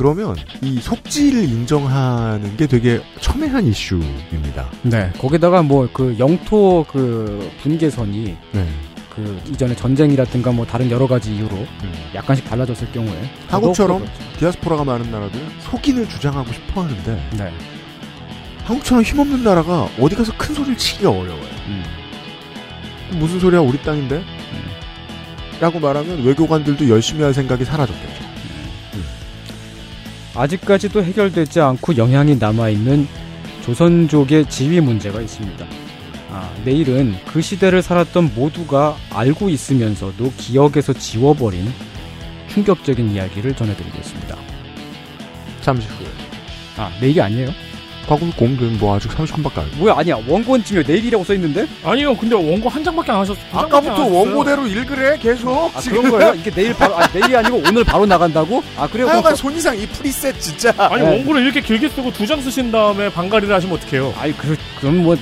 그러면 이 속지를 인정하는 게 되게 첨예한 이슈입니다. 네. 거기다가 뭐 그 영토 그 분계선이 네. 그 이전에 전쟁이라든가 뭐 다른 여러 가지 이유로 약간씩 달라졌을 경우에 음. 한국처럼 그렇죠. 디아스포라가 많은 나라들은 속인을 주장하고 싶어 하는데 네. 한국처럼 힘없는 나라가 어디 가서 큰 소리를 치기가 어려워요. 음. 무슨 소리야 우리 땅인데? 라고 말하면 외교관들도 열심히 할 생각이 사라졌겠죠. 아직까지도 해결되지 않고 영향이 남아있는 조선족의 지위 문제가 있습니다. 아, 내일은 그 시대를 살았던 모두가 알고 있으면서도 기억에서 지워버린 충격적인 이야기를 전해드리겠습니다. 잠시 후에. 아, 내일이 아니에요? 과금 공든 뭐 아직 30분밖에 안 뭐야, 아니야. 원고는 지금 내일이라고 써 있는데? 아니요, 근데 원고 한 장밖에 안 하셨. 두 장밖에 아까부터 안 하셨어요. 원고대로 읽으래 계속. 아, 그런 거예요? 이게 내일 바로, 아, 내일이 아니고 오늘 바로 나간다고? 아, 그래요? 하여간 손이상 이 프리셋 진짜. 아니 네. 원고를 이렇게 길게 쓰고 두 장 쓰신 다음에 반가리를 하시면 어떡해요? 아이, 그, 그럼 뭐,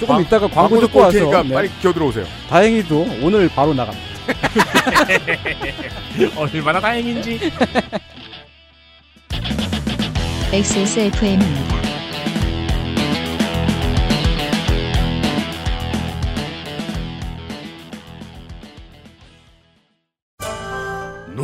조금 광- 이따가 광고 듣고 와서. 테니까 네. 빨리 기어 들어오세요. 다행히도 오늘 바로 나갑니다. 얼마나 다행인지. XSFM입니다.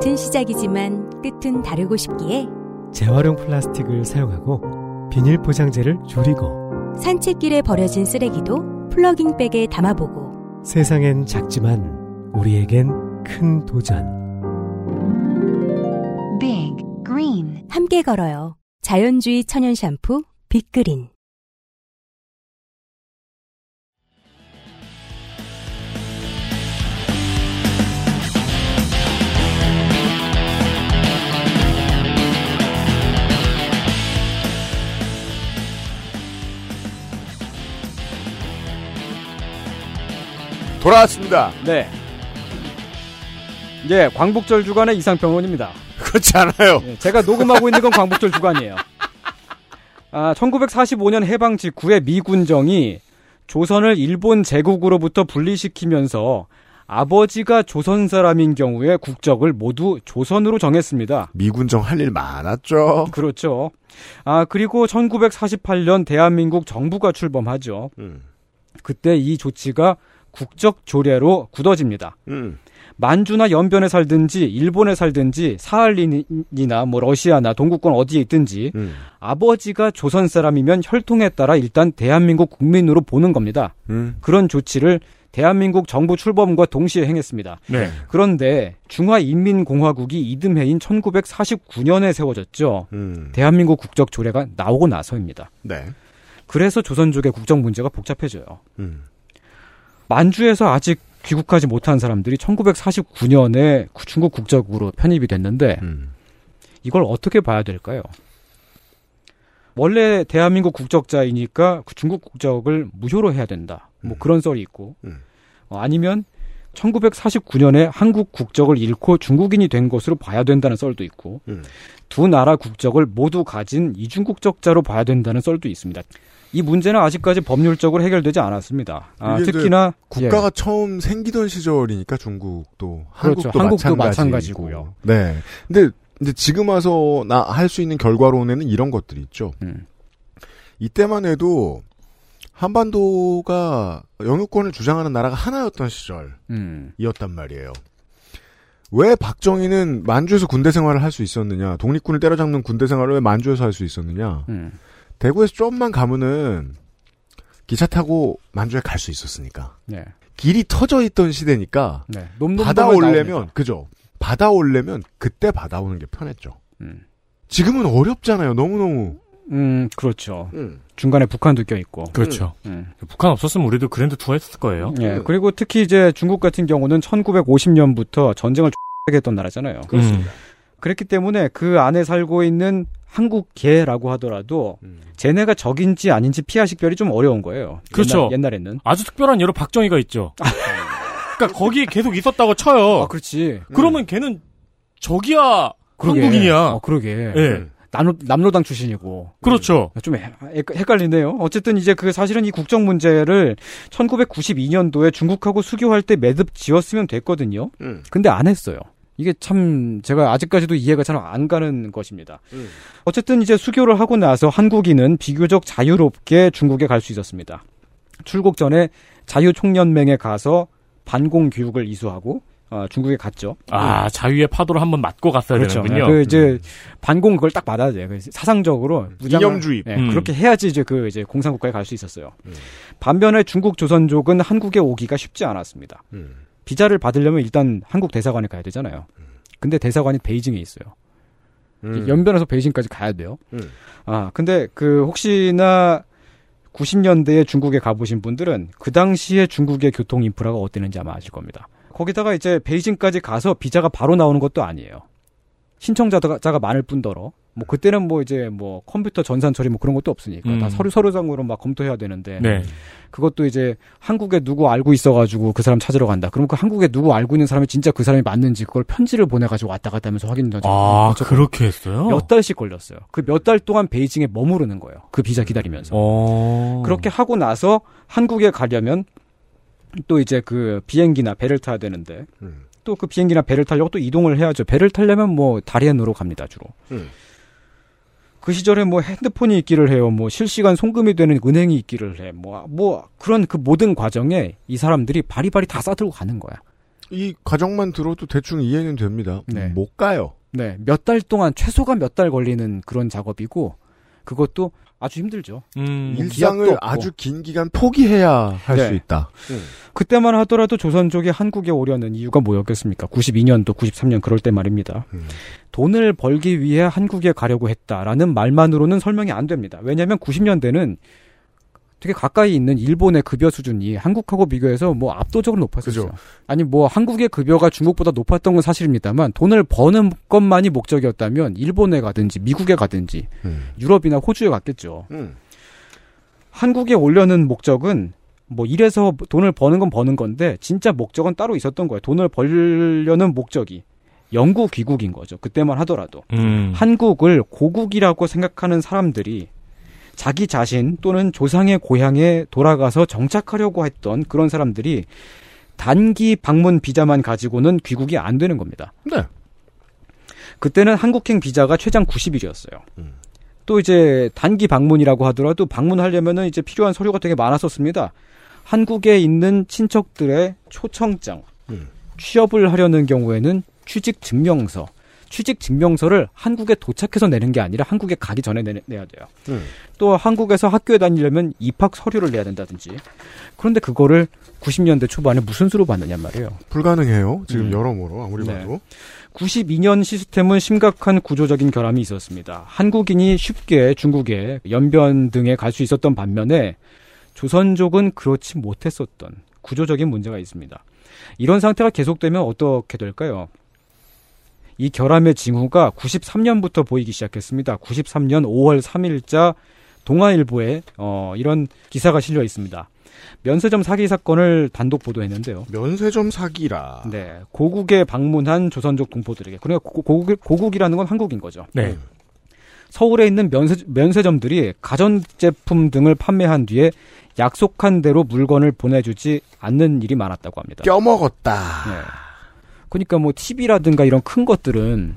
같은 시작이지만 끝은 다르고 싶기에 재활용 플라스틱을 사용하고 비닐 포장재를 줄이고 산책길에 버려진 쓰레기도 플러깅백에 담아보고 세상엔 작지만 우리에겐 큰 도전. Big Green 함께 걸어요. 자연주의 천연 샴푸 빅그린 돌아왔습니다. 네. 예, 광복절 주간의 이상평론입니다. 그렇지 않아요. 예, 제가 녹음하고 있는 건 광복절 주간이에요. 아, 1945년 해방 직후에 미군정이 조선을 일본 제국으로부터 분리시키면서 아버지가 조선 사람인 경우에 국적을 모두 조선으로 정했습니다. 미군정 할 일 많았죠. 그렇죠. 아, 그리고 1948년 대한민국 정부가 출범하죠. 음. 그때 이 조치가 국적 조례로 굳어집니다. 음. 만주나 연변에 살든지 일본에 살든지 사할린이나 뭐 러시아나 동구권 어디에 있든지 음. 아버지가 조선 사람이면 혈통에 따라 일단 대한민국 국민으로 보는 겁니다. 음. 그런 조치를 대한민국 정부 출범과 동시에 행했습니다. 네. 그런데 중화인민공화국이 이듬해인 1949년에 세워졌죠. 음. 대한민국 국적 조례가 나오고 나서입니다. 네. 그래서 조선족의 국적 문제가 복잡해져요. 음. 만주에서 아직 귀국하지 못한 사람들이 1949년에 중국 국적으로 편입이 됐는데 음. 이걸 어떻게 봐야 될까요? 원래 대한민국 국적자이니까 그 중국 국적을 무효로 해야 된다. 뭐 그런 썰이 있고 음. 어, 아니면 1949년에 한국 국적을 잃고 중국인이 된 것으로 봐야 된다는 썰도 있고 음. 두 나라 국적을 모두 가진 이중국적자로 봐야 된다는 썰도 있습니다. 이 문제는 아직까지 법률적으로 해결되지 않았습니다. 아, 특히나 국가가 예. 처음 생기던 시절이니까 중국도 그렇죠. 한국도, 한국도 마찬가지고. 마찬가지고요. 네. 근데 이제 지금 와서 나 할 수 있는 결과론에는 이런 것들이 있죠. 음. 이때만 해도 한반도가 영유권을 주장하는 나라가 하나였던 시절이었단 음. 말이에요. 왜 박정희는 만주에서 군대 생활을 할 수 있었느냐? 독립군을 때려잡는 군대 생활을 왜 만주에서 할 수 있었느냐? 음. 대구에서 좀만 가면은 기차 타고 만주에 갈 수 있었으니까. 네. 길이 터져 있던 시대니까 네. 받아 올려면. 그죠. 받아 올려면 그때 받아오는 게 편했죠. 음. 지금은 어렵잖아요. 너무 너무. 음, 그렇죠. 음. 중간에 북한도 껴있고. 그렇죠. 음. 북한 없었으면 우리도 그랜드 투어 했을 거예요. 예, 그리고 특히 이제 중국 같은 경우는 1950년부터 전쟁을 X하게 했던 나라잖아요. 그렇습니다. 그랬기 때문에 그 안에 살고 있는 한국계라고 하더라도 쟤네가 적인지 아닌지 피하 식별이 좀 어려운 거예요. 그렇죠. 옛날, 에는 아주 특별한 예로 박정희가 있죠. 그러니까 거기 계속 있었다고 쳐요. 아, 그렇지. 그러면 걔는 적이야 그러게. 한국인이야. 어, 그러게. 예. 남로, 남로당 출신이고. 그렇죠. 좀 헷- 헷- 헷갈리네요. 어쨌든 이제 그 사실은 이 국정 문제를 1992년도에 중국하고 수교할 때 매듭 지었으면 됐거든요. 음. 근데 안 했어요. 이게 참 제가 아직까지도 이해가 잘 안 가는 것입니다. 음. 어쨌든 이제 수교를 하고 나서 한국인은 비교적 자유롭게 중국에 갈 수 있었습니다. 출국 전에 자유총연맹에 가서 반공 교육을 이수하고 어, 중국에 갔죠. 아 자유의 파도를 한번 맞고 갔어야 그렇죠. 되는군요. 그 이제 반공 그걸 딱 받아야 돼요. 그 사상적으로 이념주의. 예, 음. 그렇게 해야지 이제 그 이제 공산국가에 갈 수 있었어요. 반면에 중국 조선족은 한국에 오기가 쉽지 않았습니다. 음. 비자를 받으려면 일단 한국 대사관에 가야 되잖아요. 근데 대사관이 베이징에 있어요. 음. 연변에서 베이징까지 가야 돼요. 음. 아, 근데 그 혹시나 90년대에 중국에 가보신 분들은 그 당시에 중국의 교통 인프라가 어땠는지 아마 아실 겁니다. 거기다가 이제 베이징까지 가서 비자가 바로 나오는 것도 아니에요. 신청자가 많을 뿐더러 뭐 그때는 뭐 이제 뭐 컴퓨터 전산 처리 뭐 그런 것도 없으니까 음. 다 서류 서류상으로 막 검토해야 되는데 네. 그것도 이제 한국에 누구 알고 있어가지고 그 사람 찾으러 간다. 그럼 그 한국에 누구 알고 있는 사람이 진짜 그 사람이 맞는지 그걸 편지를 보내가지고 왔다 갔다 하면서 확인하죠. 아 그렇게 했어요? 몇 달씩 걸렸어요. 그 몇 달 동안 베이징에 머무르는 거예요. 그 비자 기다리면서. 어. 그렇게 하고 나서 한국에 가려면 또 이제 그 비행기나 배를 타야 되는데 음. 또그 비행기나 배를 타려고 또 이동을 해야죠. 배를 타려면 뭐 다리안으로 갑니다 주로. 음. 그 시절에 뭐 핸드폰이 있기를 해요. 뭐 실시간 송금이 되는 은행이 있기를 해. 뭐, 뭐 그런 그 모든 과정에 이 사람들이 바리바리 다 싸들고 가는 거야. 이 과정만 들어도 대충 이해는 됩니다. 네. 못 가요. 네. 몇 달 동안 최소가 몇 달 걸리는 그런 작업이고 그것도 아주 힘들죠. 음. 뭐 일상을. 아주 긴 기간 포기해야 할수 네. 있다. 그때만 하더라도 조선 족이 한국에 오려는 이유가 뭐였겠습니까? 92년도, 93년 그럴 때 말입니다. 음. 돈을 벌기 위해 한국에 가려고 했다라는 말만으로는 설명이 안 됩니다. 왜냐하면 90년대는 되게 가까이 있는 일본의 급여 수준이 한국하고 비교해서 뭐 압도적으로 높았었죠. 그죠. 아니 뭐 한국의 급여가 중국보다 높았던 건 사실입니다만 돈을 버는 것만이 목적이었다면 일본에 가든지 미국에 가든지 음. 유럽이나 호주에 갔겠죠. 음. 한국에 오려는 목적은 뭐 이래서 돈을 버는 건 버는 건데 진짜 목적은 따로 있었던 거예요. 돈을 벌려는 목적이 영구 귀국인 거죠. 그때만 하더라도 음. 한국을 고국이라고 생각하는 사람들이 자기 자신 또는 조상의 고향에 돌아가서 정착하려고 했던 그런 사람들이 단기 방문 비자만 가지고는 귀국이 안 되는 겁니다. 네. 그때는 한국행 비자가 최장 90일이었어요. 음. 또 이제 단기 방문이라고 하더라도 방문하려면은 이제 필요한 서류가 되게 많았었습니다. 한국에 있는 친척들의 초청장, 음. 취업을 하려는 경우에는 취직 증명서, 취직 증명서를 한국에 도착해서 내는 게 아니라 한국에 가기 전에 내, 내야 돼요. 음. 또 한국에서 학교에 다니려면 입학 서류를 내야 된다든지. 그런데 그거를 90년대 초반에 무슨 수로 받느냐 말이에요. 불가능해요. 지금 음. 여러모로 아무리 네. 봐도. 92년 시스템은 심각한 구조적인 결함이 있었습니다. 한국인이 쉽게 중국에 연변 등에 갈 수 있었던 반면에 조선족은 그렇지 못했었던 구조적인 문제가 있습니다. 이런 상태가 계속되면 어떻게 될까요? 이 결함의 징후가 93년부터 보이기 시작했습니다. 93년 5월 3일자 동아일보에 어, 이런 기사가 실려 있습니다. 면세점 사기 사건을 단독 보도했는데요. 면세점 사기라. 네, 고국에 방문한 조선족 동포들에게 그러니까 고, 고국, 고국 이라는 건 한국인 거죠. 네. 서울에 있는 면세, 면세점들이 가전제품 등을 판매한 뒤에 약속한 대로 물건을 보내주지 않는 일이 많았다고 합니다. 껴먹었다. 네. 그러니까 뭐 TV라든가 이런 큰 것들은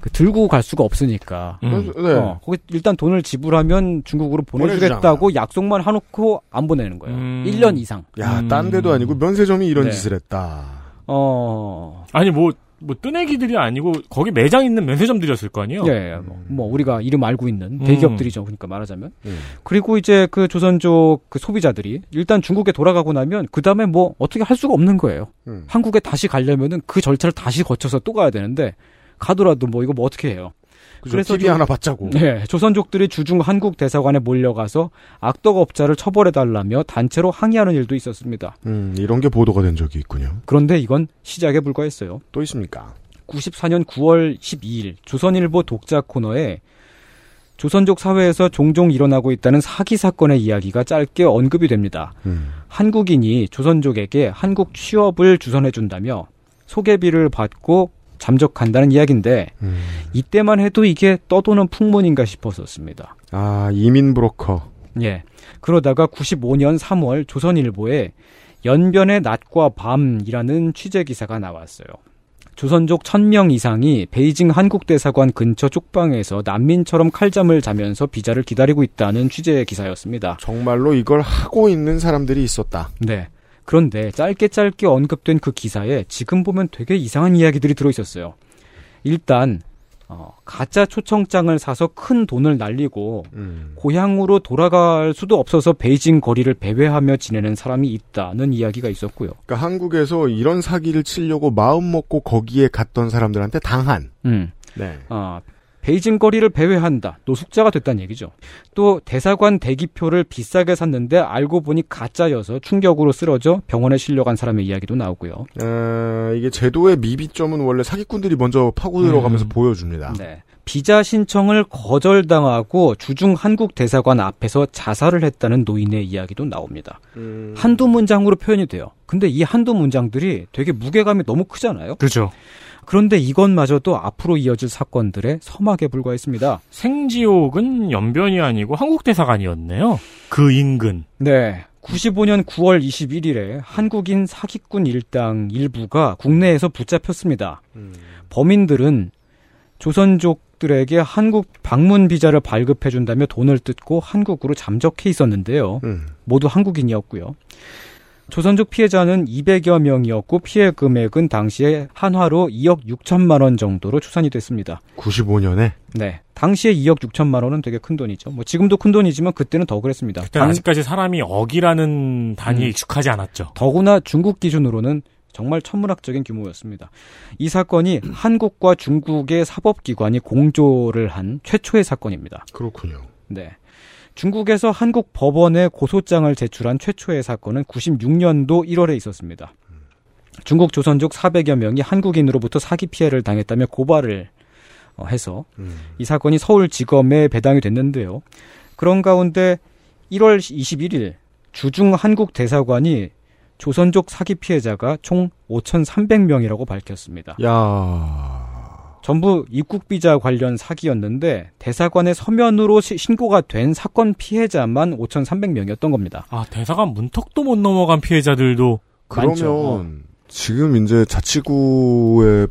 그 들고 갈 수가 없으니까. 음. 네. 어, 거기 일단 돈을 지불하면 중국으로 보내주겠다고 약속만 해놓고 안 보내는 거예요. 음. 1년 이상. 야, 음. 딴 데도 아니고 면세점이 이런 네. 짓을 했다. 어, 아니 뭐, 뭐 뜨내기들이 아니고 거기 매장 있는 면세점들이었을 거 아니에요? 예, 뭐, 뭐 우리가 이름 알고 있는 음. 대기업들이죠. 그러니까 말하자면. 음. 그리고 이제 그 조선족 그 소비자들이 일단 중국에 돌아가고 나면 그 다음에 뭐 어떻게 할 수가 없는 거예요. 음. 한국에 다시 가려면은 그 절차를 다시 거쳐서 또 가야 되는데 가더라도 뭐 이거 뭐 어떻게 해요. 그래서 TV 조- 하나 받자고. 네, 조선족들이 주중 한국 대사관에 몰려가서 악덕업자를 처벌해 달라며 단체로 항의하는 일도 있었습니다. 음, 이런 게 보도가 된 적이 있군요. 그런데 이건 시작에 불과했어요. 또 있습니까? 94년 9월 12일 조선일보 독자 코너에 조선족 사회에서 종종 일어나고 있다는 사기 사건의 이야기가 짧게 언급이 됩니다. 음. 한국인이 조선족에게 한국 취업을 주선해 준다며 소개비를 받고 잠적한다는 이야기인데 음. 이때만 해도 이게 떠도는 풍문인가 싶었었습니다. 아, 이민 브로커. 예. 그러다가 95년 3월 조선일보에 연변의 낮과 밤이라는 취재 기사가 나왔어요. 조선족 1000명 이상이 베이징 한국대사관 근처 쪽방에서 난민처럼 칼잠을 자면서 비자를 기다리고 있다는 취재 기사였습니다. 정말로 이걸 하고 있는 사람들이 있었다. 네. 그런데 짧게 짧게 언급된 그 기사에 지금 보면 되게 이상한 이야기들이 들어있었어요. 일단 어, 가짜 초청장을 사서 큰 돈을 날리고 음. 고향으로 돌아갈 수도 없어서 베이징 거리를 배회하며 지내는 사람이 있다는 이야기가 있었고요. 그러니까 한국에서 이런 사기를 치려고 마음 먹고 거기에 갔던 사람들한테 당한. 음. 네. 아, 베이징 거리를 배회한다. 노숙자가 됐다는 얘기죠. 또 대사관 대기표를 비싸게 샀는데 알고 보니 가짜여서 충격으로 쓰러져 병원에 실려간 사람의 이야기도 나오고요. 아, 이게 제도의 미비점은 원래 사기꾼들이 먼저 파고 들어가면서 음. 보여줍니다. 네. 비자 신청을 거절당하고 주중 한국 대사관 앞에서 자살을 했다는 노인의 이야기도 나옵니다. 음. 한두 문장으로 표현이 돼요. 근데 이 한두 문장들이 되게 무게감이 너무 크잖아요. 그렇죠. 그런데 이것마저도 앞으로 이어질 사건들의 서막에 불과했습니다. 생지옥은 연변이 아니고 한국 대사관이었네요. 그 인근. 네. 95년 9월 21일에 한국인 사기꾼 일당 일부가 국내에서 붙잡혔습니다. 범인들은 조선족들에게 한국 방문 비자를 발급해준다며 돈을 뜯고 한국으로 잠적해 있었는데요. 음. 모두 한국인이었고요. 조선족 피해자는 200여 명이었고 피해 금액은 당시에 한화로 2억 6천만 원 정도로 추산이 됐습니다. 95년에 네. 당시에 2억 6천만 원은 되게 큰 돈이죠. 뭐 지금도 큰 돈이지만 그때는 더 그랬습니다. 그때 당- 아직까지 사람이 억이라는 단위에 음. 익숙하지 않았죠. 더구나 중국 기준으로는 정말 천문학적인 규모였습니다. 이 사건이 한국과 중국의 사법기관이 공조를 한 최초의 사건입니다. 그렇군요. 네. 중국에서 한국 법원에 고소장을 제출한 최초의 사건은 96년도 1월에 있었습니다. 중국 조선족 400여 명이 한국인으로부터 사기 피해를 당했다며 고발을 어, 해서 음. 이 사건이 서울지검에 배당이 됐는데요. 그런 가운데 1월 21일 주중 한국 대사관이 조선족 사기 피해자가 총 5,300명이라고 밝혔습니다. 야 전부 입국 비자 관련 사기였는데 대사관의 서면으로 시- 신고가 된 사건 피해자만 5,300명이었던 겁니다. 아, 대사관 문턱도 못 넘어간 피해자들도 그러면 많죠. 지금 이제 자치구에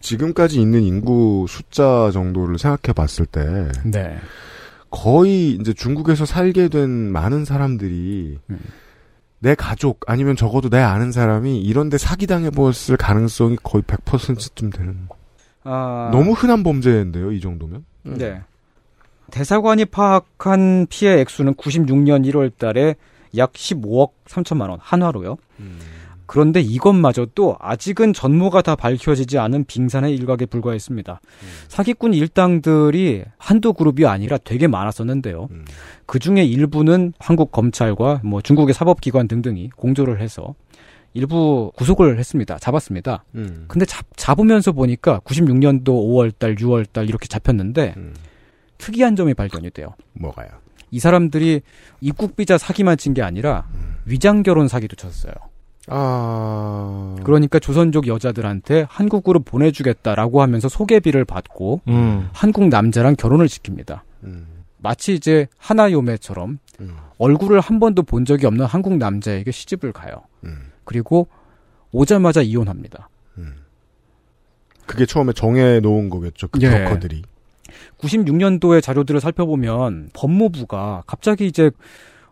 지금까지 있는 인구 숫자 정도를 생각해 봤을 때 네. 거의 이제 중국에서 살게 된 많은 사람들이 음. 내 가족 아니면 적어도 내 아는 사람이 이런데 사기당해 보았을 가능성이 거의 100%쯤 되는. 아, 너무 흔한 범죄인데요, 이 정도면. 네. 대사관이 파악한 피해 액수는 96년 1월 달에 약 15억 3천만 원 한화로요. 그런데 이것마저도 아직은 전모가 다 밝혀지지 않은 빙산의 일각에 불과했습니다. 사기꾼 일당들이 한두 그룹이 아니라 되게 많았었는데요. 그 중에 일부는 한국 검찰과 뭐 중국의 사법기관 등등이 공조를 해서 일부 구속을 했습니다. 잡았습니다. 음. 근데 잡, 잡으면서 보니까 96년도 5월달, 6월달 이렇게 잡혔는데 특이한 점이 발견이 돼요. 뭐가요? 이 사람들이 입국 비자 사기만 친 게 아니라 위장 결혼 사기도 쳤어요. 아. 그러니까 조선족 여자들한테 한국으로 보내주겠다라고 하면서 소개비를 받고 음. 한국 남자랑 결혼을 시킵니다. 마치 이제 하나 요매처럼 얼굴을 한 번도 본 적이 없는 한국 남자에게 시집을 가요. 그리고 오자마자 이혼합니다. 그게 처음에 정해 놓은 거겠죠. 그 예. 브로커들이. 96년도의 자료들을 살펴보면 법무부가 갑자기 이제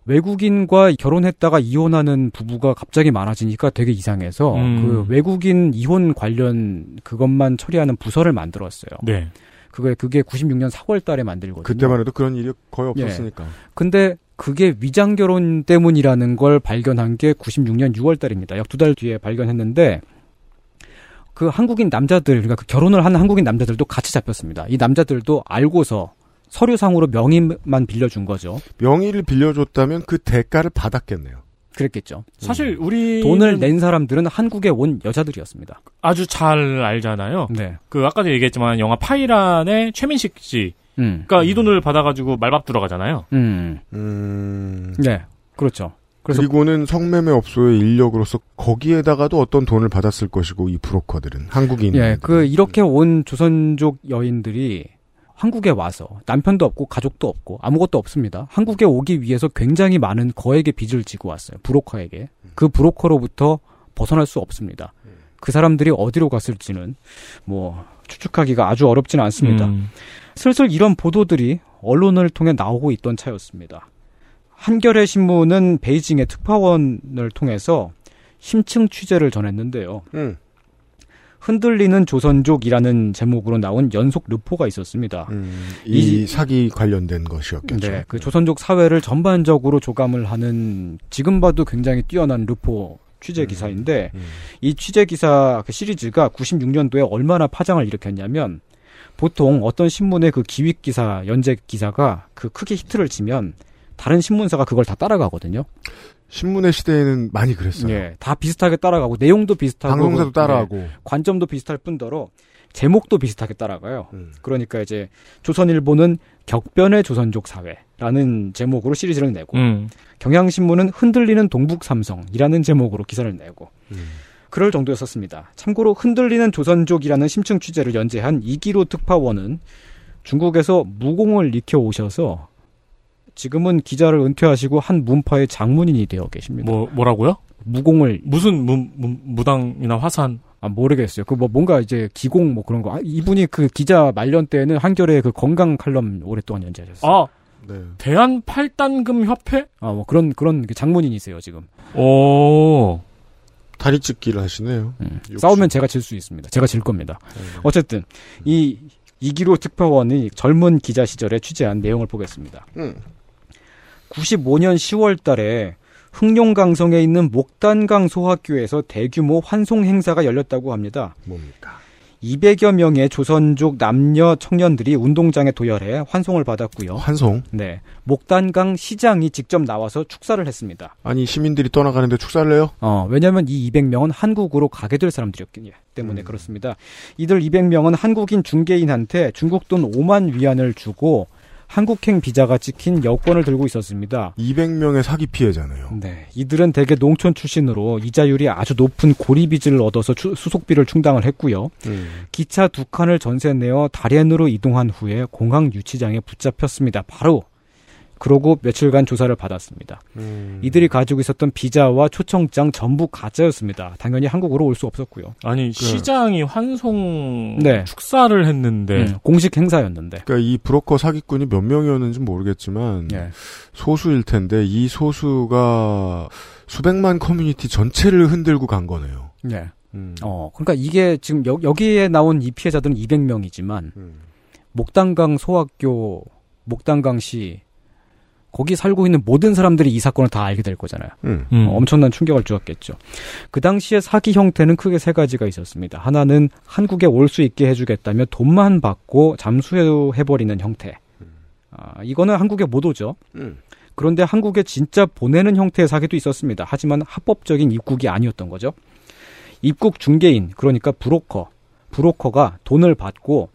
외국인과 결혼했다가 이혼하는 부부가 갑자기 많아지니까 되게 이상해서 음. 그 외국인 이혼 관련 그것만 처리하는 부서를 만들었어요. 네. 그게 그게 96년 4월 달에 만들거든요. 그때만 해도 그런 일이 거의 예. 없었으니까. 근데 그게 위장 결혼 때문이라는 걸 발견한 게 96년 6월 달입니다. 약 두 달 뒤에 발견했는데 그 한국인 남자들 그러니까 그 결혼을 하는 한국인 남자들도 같이 잡혔습니다. 이 남자들도 알고서 서류상으로 명의만 빌려준 거죠. 명의를 빌려줬다면 그 대가를 받았겠네요. 그랬겠죠. 사실 우리 돈을 낸 사람들은 한국에 온 여자들이었습니다. 아주 잘 알잖아요. 네. 그 아까도 얘기했지만 영화 파이란의 최민식 씨. 음. 그러니까 이 돈을 받아가지고 말밥 들어가잖아요. 음. 음. 네. 그렇죠. 그래서 그리고는 성매매 업소의 인력으로서 거기에다가도 어떤 돈을 받았을 것이고 이 브로커들은 한국인. 예, 그 이렇게 온 조선족 여인들이 한국에 와서 남편도 없고 가족도 없고 아무것도 없습니다. 한국에 오기 위해서 굉장히 많은 거액의 빚을 지고 왔어요. 브로커에게. 그 브로커로부터 벗어날 수 없습니다. 그 사람들이 어디로 갔을지는 뭐 추측하기가 아주 어렵지는 않습니다. 음. 슬슬 이런 보도들이 언론을 통해 나오고 있던 차였습니다. 한겨레 신문은 베이징의 특파원을 통해서 심층 취재를 전했는데요. 음. 흔들리는 조선족이라는 제목으로 나온 연속 르포가 있었습니다. 이, 사기 관련된 것이었겠죠. 네, 그 조선족 사회를 전반적으로 조감을 하는 지금 봐도 굉장히 뛰어난 르포 취재 기사인데 이 취재 기사 그 시리즈가 96년도에 얼마나 파장을 일으켰냐면 보통 어떤 신문의 그 기획 기사, 연재 기사가 그 크게 히트를 치면 다른 신문사가 그걸 다 따라가거든요. 신문의 시대에는 많이 그랬어요. 예, 다 비슷하게 따라가고 내용도 비슷하고 방송사도 그, 따라하고. 예, 관점도 비슷할 뿐더러 제목도 비슷하게 따라가요. 그러니까 이제 조선일보는 격변의 조선족 사회라는 제목으로 시리즈를 내고 음. 경향신문은 흔들리는 동북 삼성이라는 제목으로 기사를 내고 그럴 정도였었습니다. 참고로 흔들리는 조선족이라는 심층 취재를 연재한 이기로 특파원은 중국에서 무공을 익혀 오셔서 지금은 기자를 은퇴하시고 한 문파의 장문인이 되어 계십니다. 뭐 뭐라고요? 무공을 무슨 무, 무, 무당이나 화산 아 모르겠어요. 그 뭐 뭔가 이제 기공 뭐 그런 거. 아, 이분이 그 기자 말년 때는 한겨레 그 건강 칼럼 오랫동안 연재하셨어요. 아 대한 팔단금 협회? 아 뭐 그런 그런 그 장문인이세요 지금. 오 다리 찢기를 하시네요. 싸우면 제가 질 수 있습니다. 제가 질 겁니다. 어쨌든 이 이기로 특파원이 젊은 기자 시절에 취재한 내용을 보겠습니다. 음. 95년 10월 달에 흥룡강성에 있는 목단강 소학교에서 대규모 환송 행사가 열렸다고 합니다. 뭡니까? 200여 명의 조선족 남녀 청년들이 운동장에 도열해 환송을 받았고요. 환송? 네. 목단강 시장이 직접 나와서 축사를 했습니다. 아니 시민들이 떠나가는데 축사를 해요? 어, 왜냐면 이 200명은 한국으로 가게 될 사람들이었기 때문에 그렇습니다. 이들 200명은 한국인 중개인한테 중국 돈 5만 위안을 주고 한국행 비자가 찍힌 여권을 들고 있었습니다. 200명의 사기 피해자네요. 네. 이들은 대개 농촌 출신으로 이자율이 아주 높은 고리빚을 얻어서 추- 수속비를 충당을 했고요. 음. 기차 두 칸을 전세 내어 다롄으로 이동한 후에 공항 유치장에 붙잡혔습니다. 바로 그러고 며칠간 조사를 받았습니다. 음. 이들이 가지고 있었던 비자와 초청장 전부 가짜였습니다. 당연히 한국으로 올 수 없었고요. 아니 시장이 환송 네. 축사를 했는데 음, 공식 행사였는데. 그러니까 이 브로커 사기꾼이 몇 명이었는지 모르겠지만 예. 소수일 텐데 이 소수가 수백만 커뮤니티 전체를 흔들고 간 거네요. 네. 음. 어, 그러니까 이게 지금 여, 여기에 나온 이 피해자들은 200명이지만 음. 목단강 소학교, 목단강시 거기 살고 있는 모든 사람들이 이 사건을 다 알게 될 거잖아요. 음. 음. 어, 엄청난 충격을 주었겠죠. 그 당시에 사기 형태는 크게 세 가지가 있었습니다. 하나는 한국에 올 수 있게 해주겠다며 돈만 받고 잠수해버리는 형태. 아, 이거는 한국에 못 오죠. 음. 그런데 한국에 진짜 보내는 형태의 사기도 있었습니다. 하지만 합법적인 입국이 아니었던 거죠. 입국 중개인, 그러니까 브로커, 브로커가 돈을 받고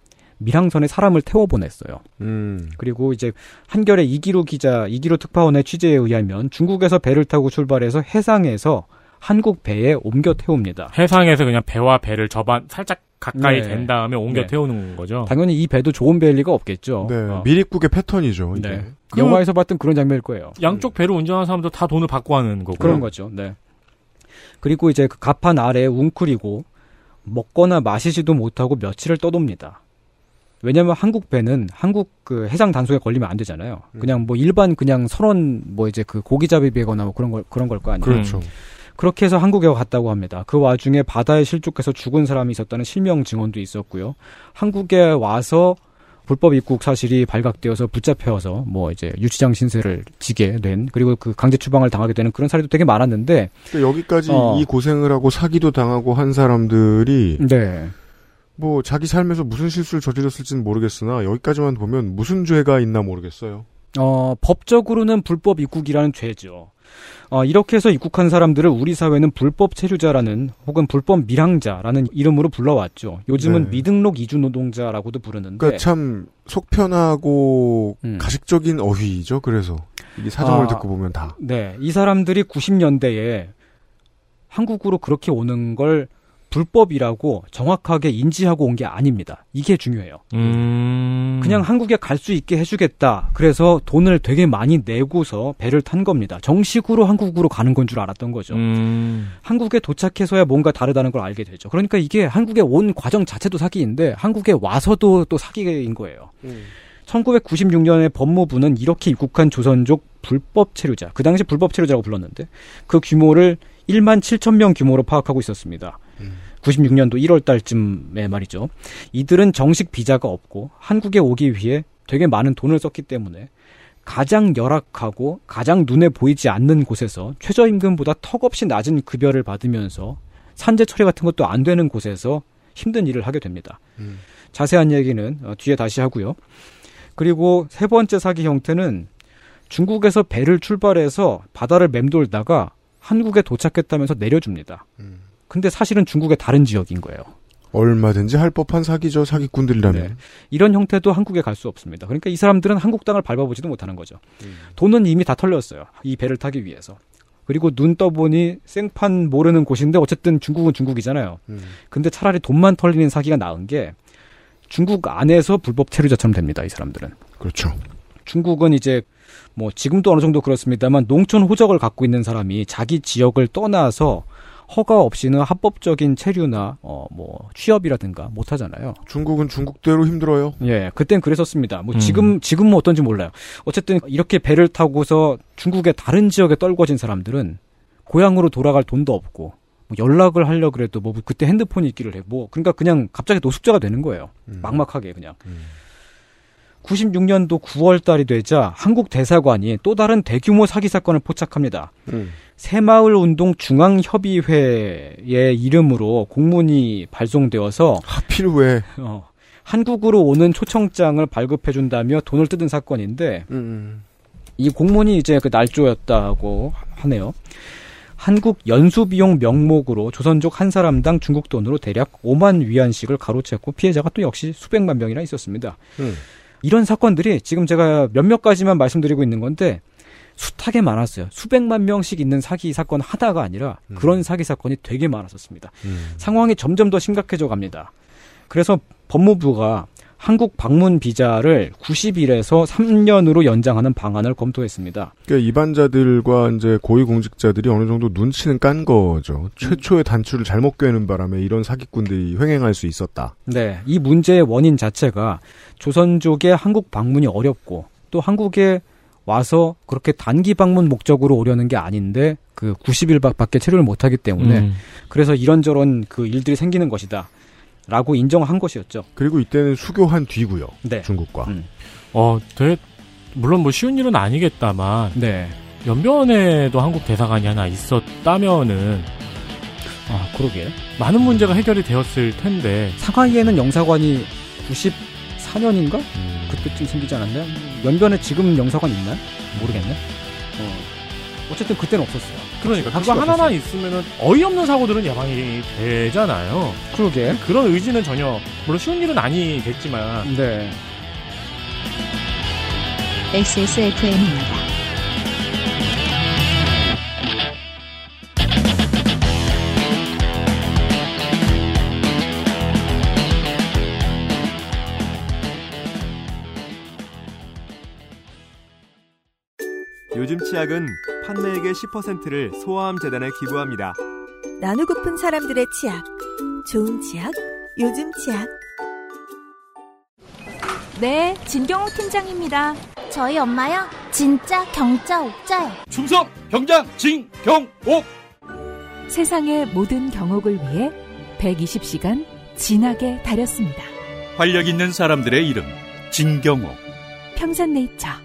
밀항선에 사람을 태워 보냈어요. 음. 그리고 이제 한겨레 이기루 기자, 이기루 특파원의 취재에 의하면 중국에서 배를 타고 출발해서 해상에서 한국 배에 옮겨 태웁니다. 해상에서 그냥 배와 배를 저반 살짝 가까이 네. 된 다음에 옮겨 네. 태우는 거죠. 당연히 이 배도 좋은 배일 리가 없겠죠. 네. 어. 미립국의 패턴이죠. 이게. 네. 그- 영화에서 봤던 그런 장면일 거예요. 양쪽 배를 운전하는 사람도 다 돈을 받고 하는 거고. 그런 거죠. 네. 그리고 이제 그 갑판 아래에 웅크리고 먹거나 마시지도 못하고 며칠을 떠돕니다. 왜냐면 한국 배는 한국 그 해상 단속에 걸리면 안 되잖아요. 그냥 뭐 일반 그냥 선원 뭐 이제 그 고기잡이 배거나 뭐 그런 걸 그런 걸 거 아니에요. 그렇죠. 그렇게 해서 한국에 갔다고 합니다. 그 와중에 바다에 실족해서 죽은 사람이 있었다는 실명 증언도 있었고요. 한국에 와서 불법 입국 사실이 발각되어서 붙잡혀서 뭐 이제 유치장 신세를 지게 된 그리고 그 강제 추방을 당하게 되는 그런 사례도 되게 많았는데 그러니까 여기까지 어. 이 고생을 하고 사기도 당하고 한 사람들이 네. 뭐 자기 삶에서 무슨 실수를 저질렀을지는 모르겠으나 여기까지만 보면 무슨 죄가 있나 모르겠어요. 어, 법적으로는 불법 입국이라는 죄죠. 어, 이렇게 해서 입국한 사람들을 우리 사회는 불법 체류자라는 혹은 불법 밀항자라는 이름으로 불러왔죠. 요즘은 네. 미등록 이주 노동자라고도 부르는데 그러니까 참 속편하고 음. 가식적인 어휘죠. 그래서 이 사정을 아. 듣고 보면 다. 네, 이 사람들이 90년대에 한국으로 그렇게 오는 걸 불법이라고 정확하게 인지하고 온 게 아닙니다. 이게 중요해요. 음. 그냥 한국에 갈 수 있게 해주겠다. 그래서 돈을 되게 많이 내고서 배를 탄 겁니다. 정식으로 한국으로 가는 건 줄 알았던 거죠. 음. 한국에 도착해서야 뭔가 다르다는 걸 알게 되죠. 그러니까 이게 한국에 온 과정 자체도 사기인데 한국에 와서도 또 사기인 거예요. 1996년에 법무부는 이렇게 입국한 조선족 불법 체류자, 그 당시 불법 체류자라고 불렀는데 그 규모를 1만 7천 명 규모로 파악하고 있었습니다. 96년도 1월 달쯤에 말이죠. 이들은 정식 비자가 없고 한국에 오기 위해 되게 많은 돈을 썼기 때문에 가장 열악하고 가장 눈에 보이지 않는 곳에서 최저임금보다 턱없이 낮은 급여를 받으면서 산재 처리 같은 것도 안 되는 곳에서 힘든 일을 하게 됩니다. 자세한 얘기는 어, 뒤에 다시 하고요. 그리고 세 번째 사기 형태는 중국에서 배를 출발해서 바다를 맴돌다가 한국에 도착했다면서 내려줍니다. 근데 사실은 중국의 다른 지역인 거예요. 얼마든지 할 법한 사기죠. 사기꾼들이라면. 네. 이런 형태도 한국에 갈 수 없습니다. 그러니까 이 사람들은 한국 땅을 밟아보지도 못하는 거죠. 돈은 이미 다 털렸어요. 이 배를 타기 위해서. 그리고 눈 떠보니 생판 모르는 곳인데 어쨌든 중국은 중국이잖아요. 근데 차라리 돈만 털리는 사기가 나은 게 중국 안에서 불법 체류자처럼 됩니다. 이 사람들은. 그렇죠. 중국은 이제 뭐 지금도 어느 정도 그렇습니다만 농촌 호적을 갖고 있는 사람이 자기 지역을 떠나서 허가 없이는 합법적인 체류나 어 뭐 취업이라든가 못 하잖아요. 중국은 중국대로 힘들어요. 예, 그땐 그랬었습니다. 뭐 음. 지금 지금은 어떤지 몰라요. 어쨌든 이렇게 배를 타고서 중국의 다른 지역에 떨궈진 사람들은 고향으로 돌아갈 돈도 없고 뭐 연락을 하려 그래도 뭐 그때 핸드폰이 있기를 해. 뭐 그러니까 그냥 갑자기 노숙자가 되는 거예요. 막막하게 그냥. 96년도 9월 달이 되자 한국 대사관이 또 다른 대규모 사기 사건을 포착합니다. 새마을 운동 중앙 협의회의 이름으로 공문이 발송되어서 하필 왜 어, 한국으로 오는 초청장을 발급해 준다며 돈을 뜯은 사건인데 음. 이 공문이 이제 그 날조였다고 하네요. 한국 연수 비용 명목으로 조선족 한 사람당 중국 돈으로 대략 5만 위안씩을 가로챘고 피해자가 또 역시 수백만 명이나 있었습니다. 음. 이런 사건들이 지금 제가 몇몇 가지만 말씀드리고 있는 건데 숱하게 많았어요. 수백만 명씩 있는 사기 사건 하나가 아니라 그런 사기 사건이 되게 많았었습니다. 상황이 점점 더 심각해져 갑니다. 그래서 법무부가 한국 방문 비자를 90일에서 3년으로 연장하는 방안을 검토했습니다. 그러니까 입안자들과 이제 고위공직자들이 어느 정도 눈치는 깐 거죠. 최초의 단추를 잘못 꿰는 바람에 이런 사기꾼들이 횡행할 수 있었다. 네, 이 문제의 원인 자체가 조선족의 한국 방문이 어렵고 또 한국에 와서 그렇게 단기 방문 목적으로 오려는 게 아닌데 그 90일 밖에 체류를 못하기 때문에 음. 그래서 이런저런 그 일들이 생기는 것이다. 라고 인정한 것이었죠. 그리고 이때는 수교한 뒤고요. 네. 중국과. 어, 되게 물론 뭐 쉬운 일은 아니겠다만 네. 연변에도 한국 대사관이 하나 있었다면은 아, 그러게. 많은 문제가 해결이 되었을 텐데 상하이에는 영사관이 94년인가? 그때쯤 생기지 않았나요? 연변에 지금 영사관 있나요? 모르겠네. 어. 어쨌든 그때는 없었어요. 그러니까 그거 확실히 하나만 없었어요. 있으면은 어이없는 사고들은 예방이 되잖아요. 그러게. 그런 의지는 전혀 물론 쉬운 일은 아니겠지만 네. XSFM입니다. 치약은 판매액의 10%를 소아암 재단에 기부합니다. 나누고픈 사람들의 치약. 좋은 치약, 요즘 치약. 네, 진경호 팀장입니다. 저희 엄마요? 진짜 경자 옥자요. 충성 병장 진경옥 세상의 모든 경옥을 위해 120시간 진하게 다렸습니다. 활력 있는 사람들의 이름 진경옥 평산네이처.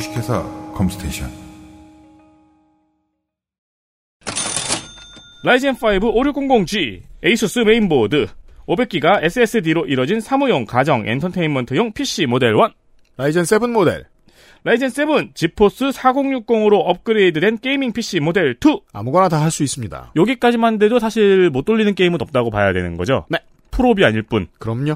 주식회사 컴스테이션 라이젠 5 5600G 에이수스 메인보드 500기가 SSD로 이뤄진 사무용 가정 엔터테인먼트용 PC 모델 1 라이젠 7 모델 라이젠 7 지포스 4060으로 업그레이드된 gaming PC 모델 2 아무거나 다 할 수 있습니다. 여기까지만 돼도 사실 못 돌리는 게임은 없다고 봐야 되는 거죠. 네. 풀옵이 아닐 뿐. 그럼요.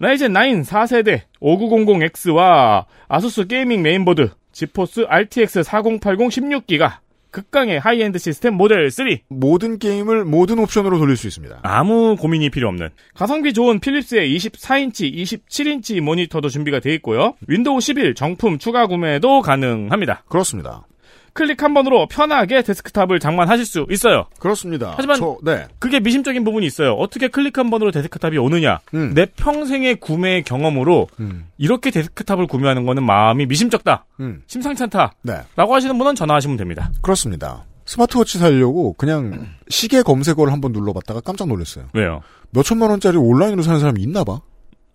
라이젠 9 4세대 5900X와 아수스 gaming 메인보드 지포스 RTX 4080 16기가 극강의 하이엔드 시스템 모델 3 모든 게임을 모든 옵션으로 돌릴 수 있습니다. 아무 고민이 필요 없는 가성비 좋은 필립스의 24인치, 27인치 모니터도 준비가 돼 있고요. 윈도우 11 정품 추가 구매도 가능합니다. 그렇습니다. 클릭 한 번으로 편하게 데스크탑을 장만하실 수 있어요. 그렇습니다. 하지만 저, 네. 그게 미심쩍은 부분이 있어요. 어떻게 클릭 한 번으로 데스크탑이 오느냐? 음. 내 평생의 구매 경험으로 이렇게 데스크탑을 구매하는 거는 마음이 미심쩍다. 음. 심상치 않다. 네. 라고 하시는 분은 전화하시면 됩니다. 그렇습니다. 스마트워치 사려고 그냥 시계 검색어를 한번 눌러봤다가 깜짝 놀랐어요. 왜요? 몇 천만 원짜리 온라인으로 사는 사람이 있나 봐.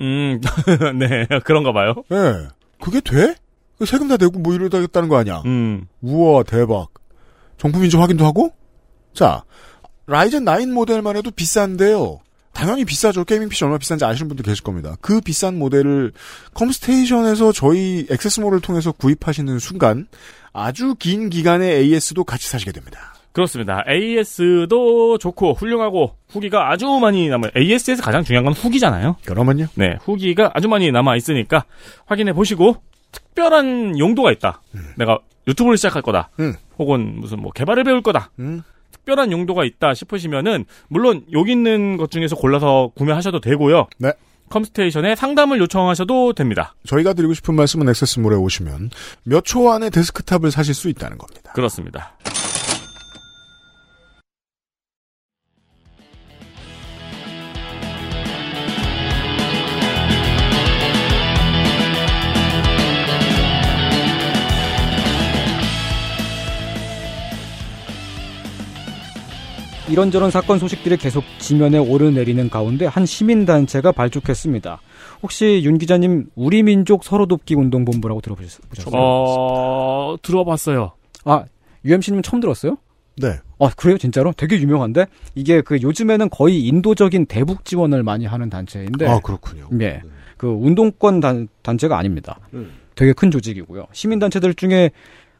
음, 네, 그런가 봐요. 예. 그게 돼? 그 세금 다 내고 뭐 이러다겠다는 거 아니야? 음. 우와, 대박. 정품인지 확인도 하고? 자, 라이젠 9 모델만 해도 비싼데요. 당연히 비싸죠. 게이밍 PC 얼마 비싼지 아시는 분들 계실 겁니다. 그 비싼 모델을 컴스테이션에서 저희 액세스몰을 통해서 구입하시는 순간 아주 긴 기간의 AS도 같이 사시게 됩니다. 그렇습니다. AS도 좋고 훌륭하고 후기가 아주 많이 남아요. AS에서 가장 중요한 건 후기잖아요. 그러면요? 네, 후기가 아주 많이 남아 있으니까 확인해 보시고 특별한 용도가 있다. 내가 유튜브를 시작할 거다. 음. 혹은 무슨 뭐 개발을 배울 거다. 특별한 용도가 있다 싶으시면은 물론 여기 있는 것 중에서 골라서 구매하셔도 되고요. 네. 컴스테이션에 상담을 요청하셔도 됩니다. 저희가 드리고 싶은 말씀은 액세스몰에 오시면 몇 초 안에 데스크탑을 사실 수 있다는 겁니다. 그렇습니다. 이런저런 사건 소식들이 계속 지면에 오르내리는 가운데 한 시민단체가 발족했습니다. 혹시 윤 기자님 우리 민족 서로 돕기 운동본부라고 들어보셨어요? 어, 들어봤어요. 아, UMC님 처음 들었어요? 네. 어, 그래요? 진짜로? 되게 유명한데? 이게 그 요즘에는 거의 인도적인 대북 지원을 많이 하는 단체인데. 아, 그렇군요. 예. 그 운동권 단, 단체가 아닙니다. 음. 되게 큰 조직이고요. 시민단체들 중에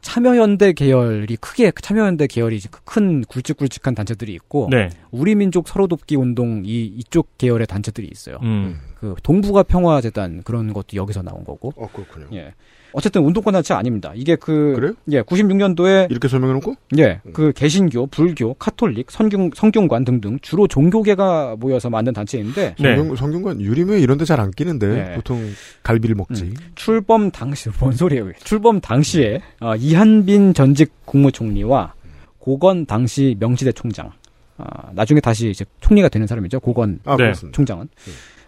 참여연대 계열이 크게 참여연대 계열이 큰 굵직굵직한 단체들이 있고 네. 우리 민족 서로 돕기 운동 이 이쪽 계열의 단체들이 있어요. 음. 그 동북아 평화 재단 그런 것도 여기서 나온 거고. 어 그렇군요. 예. 어쨌든 운동권 단체 아닙니다. 이게 그 그래요? 예, 96년도에 이렇게 설명해 놓고? 예, 그 개신교, 불교, 카톨릭, 성균 성균관 등등 주로 종교계가 모여서 만든 단체인데 성균, 성균관 유림회 이런 데 잘 안 끼는데 네. 보통 갈비를 먹지. 출범 당시 뭔 소리예요? 출범 당시에 어, 이한빈 전직 국무총리와 고건 당시 명시대 총장, 아, 나중에 다시 이제 총리가 되는 사람이죠. 고건 아, 그렇습니다. 총장은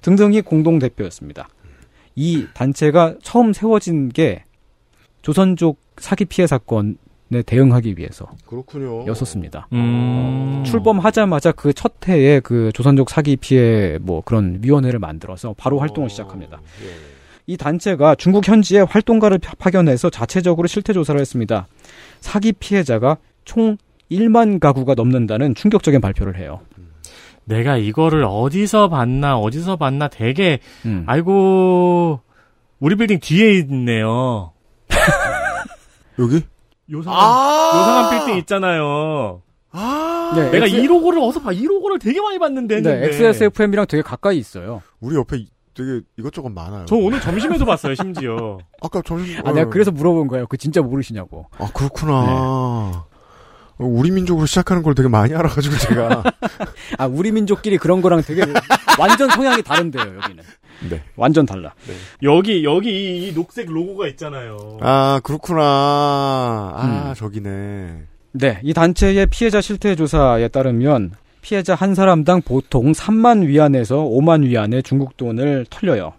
등등이 공동 대표였습니다. 이 단체가 처음 세워진 게 조선족 사기 피해 사건에 대응하기 위해서 그렇군요. 였었습니다. 음. 출범하자마자 그 첫 해에 그 조선족 사기 피해 뭐 그런 위원회를 만들어서 바로 활동을 시작합니다. 이 단체가 중국 현지에 활동가를 파- 파견해서 자체적으로 실태 조사를 했습니다. 사기 피해자가 총 1만 가구가 넘는다는 충격적인 발표를 해요. 내가 이거를 어디서 봤나 어디서 봤나 되게 음. 아이고 우리 빌딩 뒤에 있네요. 여기? 요상한 아! 요상한 빌딩 있잖아요. 네, 내가 X- 이 로고를 어디서 봐? 이 로고를 되게 많이 봤는데. 네, 했는데. XSFM이랑 되게 가까이 있어요. 우리 옆에 이- 되게 이것저것 많아요. 저 오늘 점심에도 봤어요, 심지어. 아까 점심 아, 내가 그래서 물어본 거예요. 그 진짜 모르시냐고. 아 그렇구나. 어, 우리 민족으로 시작하는 걸 되게 많이 알아가지고 제가 아, 우리 민족끼리 그런 거랑 되게 완전 성향이 다른데요, 여기는. 네. 완전 달라. 여기 여기 이, 이 녹색 로고가 있잖아요. 아 그렇구나. 아 저기네. 네, 이 단체의 피해자 실태 조사에 따르면 피해자 한 사람당 보통 3만 위안에서 5만 위안의 중국 돈을 털려요.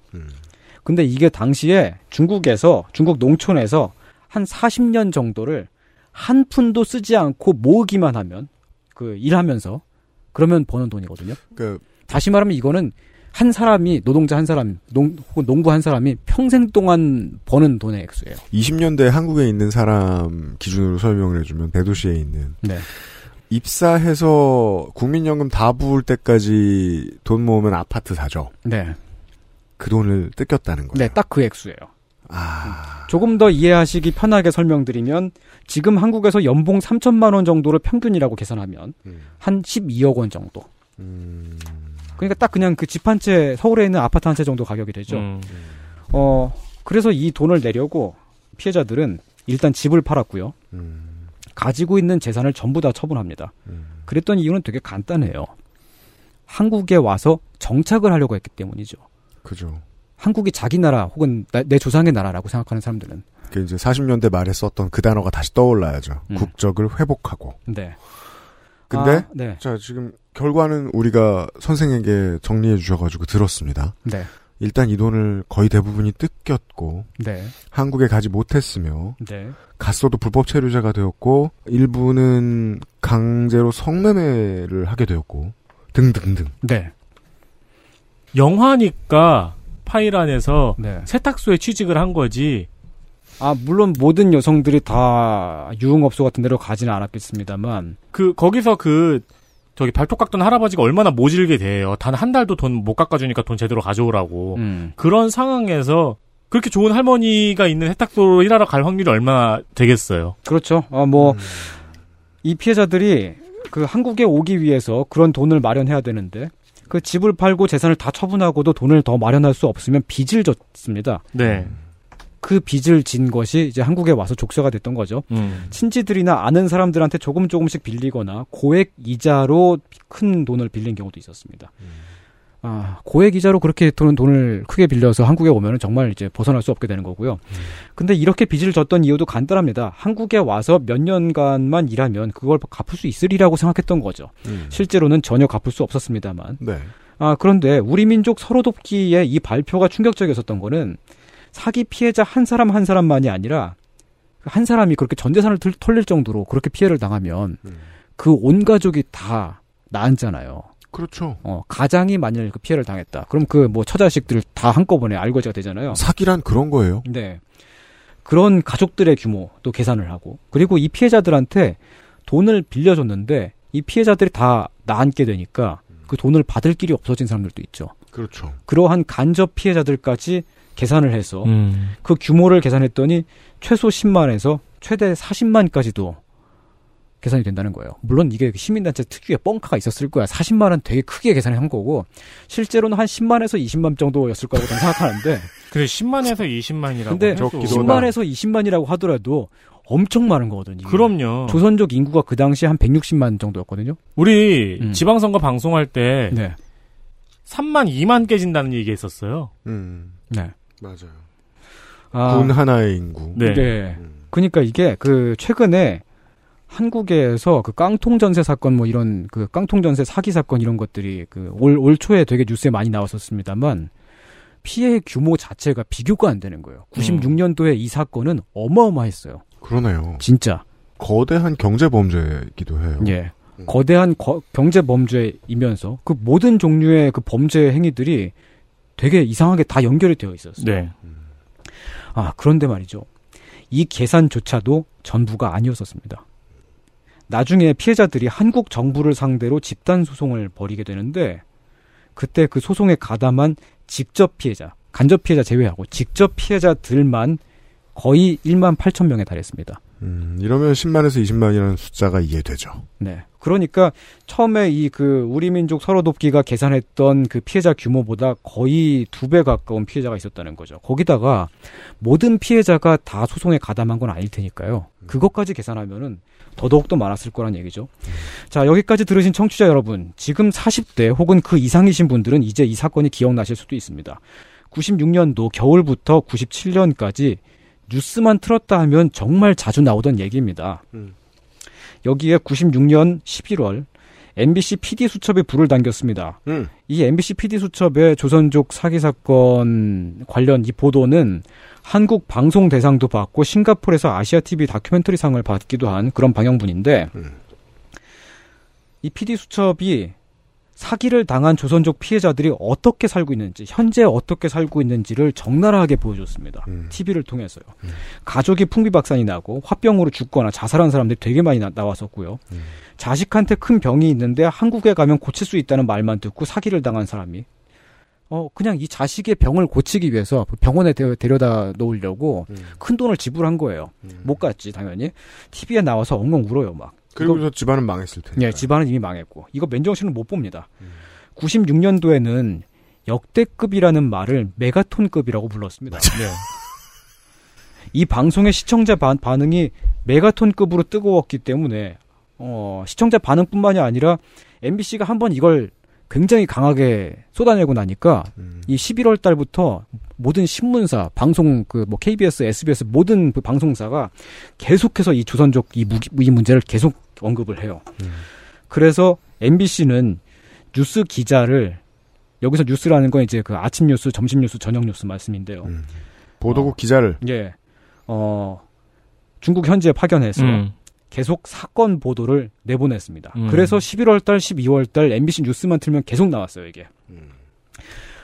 근데 이게 당시에 중국에서 중국 농촌에서 한 40년 정도를 한 푼도 쓰지 않고 모으기만 하면 그 일하면서 그러면 버는 돈이거든요. 그 다시 말하면 이거는 한 사람이 노동자 한 사람, 농 혹은 농부 한 사람이 평생 동안 버는 돈의 액수예요. 20년대 한국에 있는 사람 기준으로 설명을 해주면 대도시에 있는 네. 입사해서 국민연금 다 부을 때까지 돈 모으면 아파트 사죠. 네. 그 돈을 뜯겼다는 거예요. 네, 딱 그 액수예요. 아. 조금 더 이해하시기 편하게 설명드리면 지금 한국에서 연봉 3천만 원 정도를 평균이라고 계산하면 음. 한 12억 원 정도. 그러니까 딱 그냥 그 집 한 채 서울에 있는 아파트 한 채 정도 가격이 되죠. 음. 어 그래서 이 돈을 내려고 피해자들은 일단 집을 팔았고요. 가지고 있는 재산을 전부 다 처분합니다. 그랬던 이유는 되게 간단해요. 한국에 와서 정착을 하려고 했기 때문이죠. 그죠. 한국이 자기 나라 혹은 나- 내 조상의 나라라고 생각하는 사람들은 그 이제 40년대 말에 썼던 그 단어가 다시 떠올라야죠. 음. 국적을 회복하고. 네. 근데 아, 네. 자 지금 결과는 우리가 선생에게 정리해 주셔가지고 들었습니다. 네. 일단 이 돈을 거의 대부분이 뜯겼고 네. 한국에 가지 못했으며 네. 갔어도 불법 체류자가 되었고 일부는 강제로 성매매를 하게 되었고 등등등. 네. 영화니까 파일 안에서 네. 세탁소에 취직을 한 거지. 아, 물론 모든 여성들이 다 유흥업소 같은 데로 가지는 않았겠습니다만. 그 거기서 그 저기 발톱 깎던 할아버지가 얼마나 모질게 돼요. 단 한 달도 돈 못 깎아주니까 돈 제대로 가져오라고. 음. 그런 상황에서 그렇게 좋은 할머니가 있는 세탁소로 일하러 갈 확률이 얼마나 되겠어요. 그렇죠. 어, 뭐, 이 피해자들이 그 한국에 오기 위해서 그런 돈을 마련해야 되는데, 그 집을 팔고 재산을 다 처분하고도 돈을 더 마련할 수 없으면 빚을 졌습니다. 네. 그 빚을 진 것이 이제 한국에 와서 족쇄가 됐던 거죠. 음. 친지들이나 아는 사람들한테 조금 조금씩 빌리거나 고액 이자로 큰 돈을 빌린 경우도 있었습니다. 아, 고액 이자로 그렇게 돈은 돈을 크게 빌려서 한국에 오면은 정말 이제 벗어날 수 없게 되는 거고요. 근데 이렇게 빚을 졌던 이유도 간단합니다. 한국에 와서 몇 년간만 일하면 그걸 갚을 수 있으리라고 생각했던 거죠. 실제로는 전혀 갚을 수 없었습니다만. 네. 아, 그런데 우리 민족 서로 돕기에 이 발표가 충격적이었었던 거는 사기 피해자 한 사람 한 사람만이 아니라 한 사람이 그렇게 전 재산을 들- 털릴 정도로 그렇게 피해를 당하면 그온 가족이 다 나앉잖아요. 그렇죠. 어, 가장이 만일 그 피해를 당했다. 그럼 그 뭐 처자식들 다 한꺼번에 알거지가 되잖아요. 사기란 그런 거예요. 네. 그런 가족들의 규모도 계산을 하고 그리고 이 피해자들한테 돈을 빌려줬는데 이 피해자들이 다 나앉게 되니까 그 돈을 받을 길이 없어진 사람들도 있죠. 그렇죠. 그러한 간접 피해자들까지 계산을 해서 음. 그 규모를 계산했더니 최소 10만에서 최대 40만까지도 계산이 된다는 거예요. 물론 이게 시민단체 특유의 뻥카가 있었을 거야. 40만은 되게 크게 계산한 거고 실제로는 한 10만에서 20만 정도였을 거라고 저는 생각하는데 근데 10만에서 20만이라고 근데 해도 10만에서 20만이라고 하더라도 엄청 많은 거거든요. 그럼요. 조선족 인구가 그 당시 한 160만 정도였거든요. 우리 음. 지방선거 방송할 때 네. 3만 2만 깨진다는 얘기 했었어요. 음. 네. 맞아요. 아, 군 하나의 인구. 네. 그러니까 이게 그 최근에 한국에서 그 깡통 전세 사건 뭐 이런 그 깡통 전세 사기 사건 이런 것들이 그 올 올 초에 되게 뉴스에 많이 나왔었습니다만 피해 규모 자체가 비교가 안 되는 거예요. 96년도에 이 사건은 어마어마했어요. 그러네요. 진짜. 거대한 경제 범죄이기도 해요. 예. 거대한 거- 경제 범죄이면서 그 모든 종류의 그 범죄 행위들이 되게 이상하게 다 연결이 되어 있었어요. 네. 아, 그런데 말이죠. 이 계산조차도 전부가 아니었었습니다. 나중에 피해자들이 한국 정부를 상대로 집단 소송을 벌이게 되는데 그때 그 소송에 가담한 직접 피해자, 간접 피해자 제외하고 직접 피해자들만 거의 1만 8천 명에 달했습니다. 음, 이러면 10만에서 20만이라는 숫자가 이해되죠. 네. 그러니까 처음에 이 그 우리 민족 서로 돕기가 계산했던 그 피해자 규모보다 거의 두 배 가까운 피해자가 있었다는 거죠. 거기다가 모든 피해자가 다 소송에 가담한 건 아닐 테니까요. 그것까지 계산하면은 더더욱 더 많았을 거란 얘기죠. 자, 여기까지 들으신 청취자 여러분, 지금 40대 혹은 그 이상이신 분들은 이제 이 사건이 기억나실 수도 있습니다. 96년도 겨울부터 97년까지 뉴스만 틀었다 하면 정말 자주 나오던 얘기입니다. 여기에 96년 11월 MBC PD 수첩에 불을 당겼습니다. 음. 이 MBC PD 수첩의 조선족 사기 사건 관련 이 보도는 한국 방송 대상도 받고 싱가포르에서 아시아 TV 다큐멘터리 상을 받기도 한 그런 방영분인데 이 PD 수첩이 사기를 당한 조선족 피해자들이 어떻게 살고 있는지, 현재 어떻게 살고 있는지를 적나라하게 보여줬습니다. TV를 통해서요. 가족이 풍비박산이 나고 화병으로 죽거나 자살한 사람들이 되게 많이 나, 왔었고요 자식한테 큰 병이 있는데 한국에 가면 고칠 수 있다는 말만 듣고 사기를 당한 사람이 어 그냥 이 자식의 병을 고치기 위해서 병원에 데, 데려다 놓으려고 큰 돈을 지불한 거예요. 못 갔지 당연히. TV에 나와서 엉엉 울어요 막. 그리고서 집안은 망했을 테니까. 예, 집안은 이미 망했고. 이거 맨정신은 못 봅니다. 96년도에는 역대급이라는 말을 메가톤급이라고 불렀습니다. 네. 이 방송의 시청자 반, 반응이 메가톤급으로 뜨거웠기 때문에 어, 시청자 반응뿐만이 아니라 MBC가 한번 이걸 굉장히 강하게 쏟아내고 나니까 이 11월 달부터 모든 신문사, 방송 그 뭐 KBS, SBS 모든 그 방송사가 계속해서 이 조선족 이, 무기, 이 문제를 계속 언급을 해요. 그래서 MBC는 뉴스 기자를 여기서 뉴스라는 건 이제 그 아침 뉴스, 점심 뉴스, 저녁 뉴스 말씀인데요. 보도국 기자를 예. 어, 중국 현지에 파견해서 음. 계속 사건 보도를 내보냈습니다. 음. 그래서 11월 달, 12월 달 MBC 뉴스만 틀면 계속 나왔어요, 이게.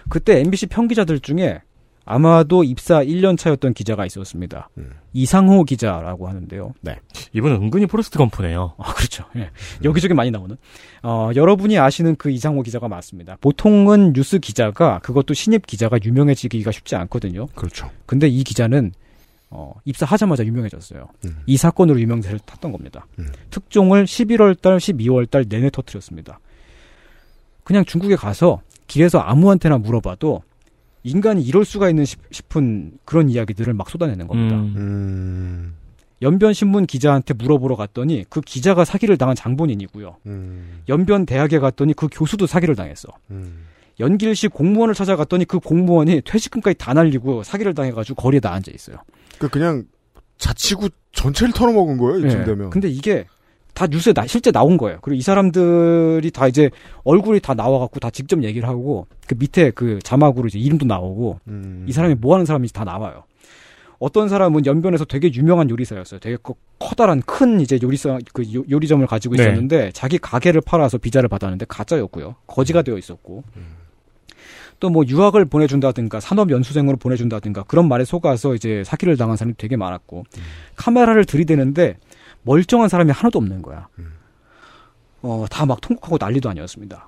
그때 MBC 평기자들 중에 아마도 입사 1년 차였던 기자가 있었습니다. 이상호 기자라고 하는데요. 네. 이분은 은근히 포레스트 검프네요. 아, 그렇죠. 예. 여기저기 많이 나오는. 어, 여러분이 아시는 그 이상호 기자가 맞습니다. 보통은 뉴스 기자가 그것도 신입 기자가 유명해지기가 쉽지 않거든요. 그렇죠. 근데 이 기자는 어, 입사하자마자 유명해졌어요. 이 사건으로 유명세를 탔던 겁니다. 특종을 11월 달, 12월 달 내내 터뜨렸습니다. 그냥 중국에 가서 길에서 아무한테나 물어봐도 인간이 이럴 수가 있는 싶- 싶은 그런 이야기들을 막 쏟아내는 겁니다. 음. 연변 신문 기자한테 물어보러 갔더니 그 기자가 사기를 당한 장본인이고요. 연변 대학에 갔더니 그 교수도 사기를 당했어. 연길시 공무원을 찾아갔더니 그 공무원이 퇴직금까지 다 날리고 사기를 당해가지고 거리에 다 앉아 있어요. 그 그냥 자치구 전체를 털어먹은 거예요 이쯤 예. 되면. 근데 이게 다 뉴스에 나- 실제 나온 거예요. 그리고 이 사람들이 다 이제 얼굴이 다 나와갖고 다 직접 얘기를 하고 그 밑에 그 자막으로 이제 이름도 나오고 음. 이 사람이 뭐 하는 사람인지 다 나와요. 어떤 사람은 연변에서 되게 유명한 요리사였어요. 되게 커- 커다란 큰 이제 요리사 그 요- 요리점을 가지고 네. 있었는데 자기 가게를 팔아서 비자를 받았는데 가짜였고요. 거지가 되어 있었고. 또뭐 유학을 보내준다든가 산업 연수생으로 보내준다든가 그런 말에 속아서 이제 사기를 당한 사람이 되게 많았고 카메라를 들이대는데 멀쩡한 사람이 하나도 없는 거야. 어, 다 막 통곡하고 난리도 아니었습니다.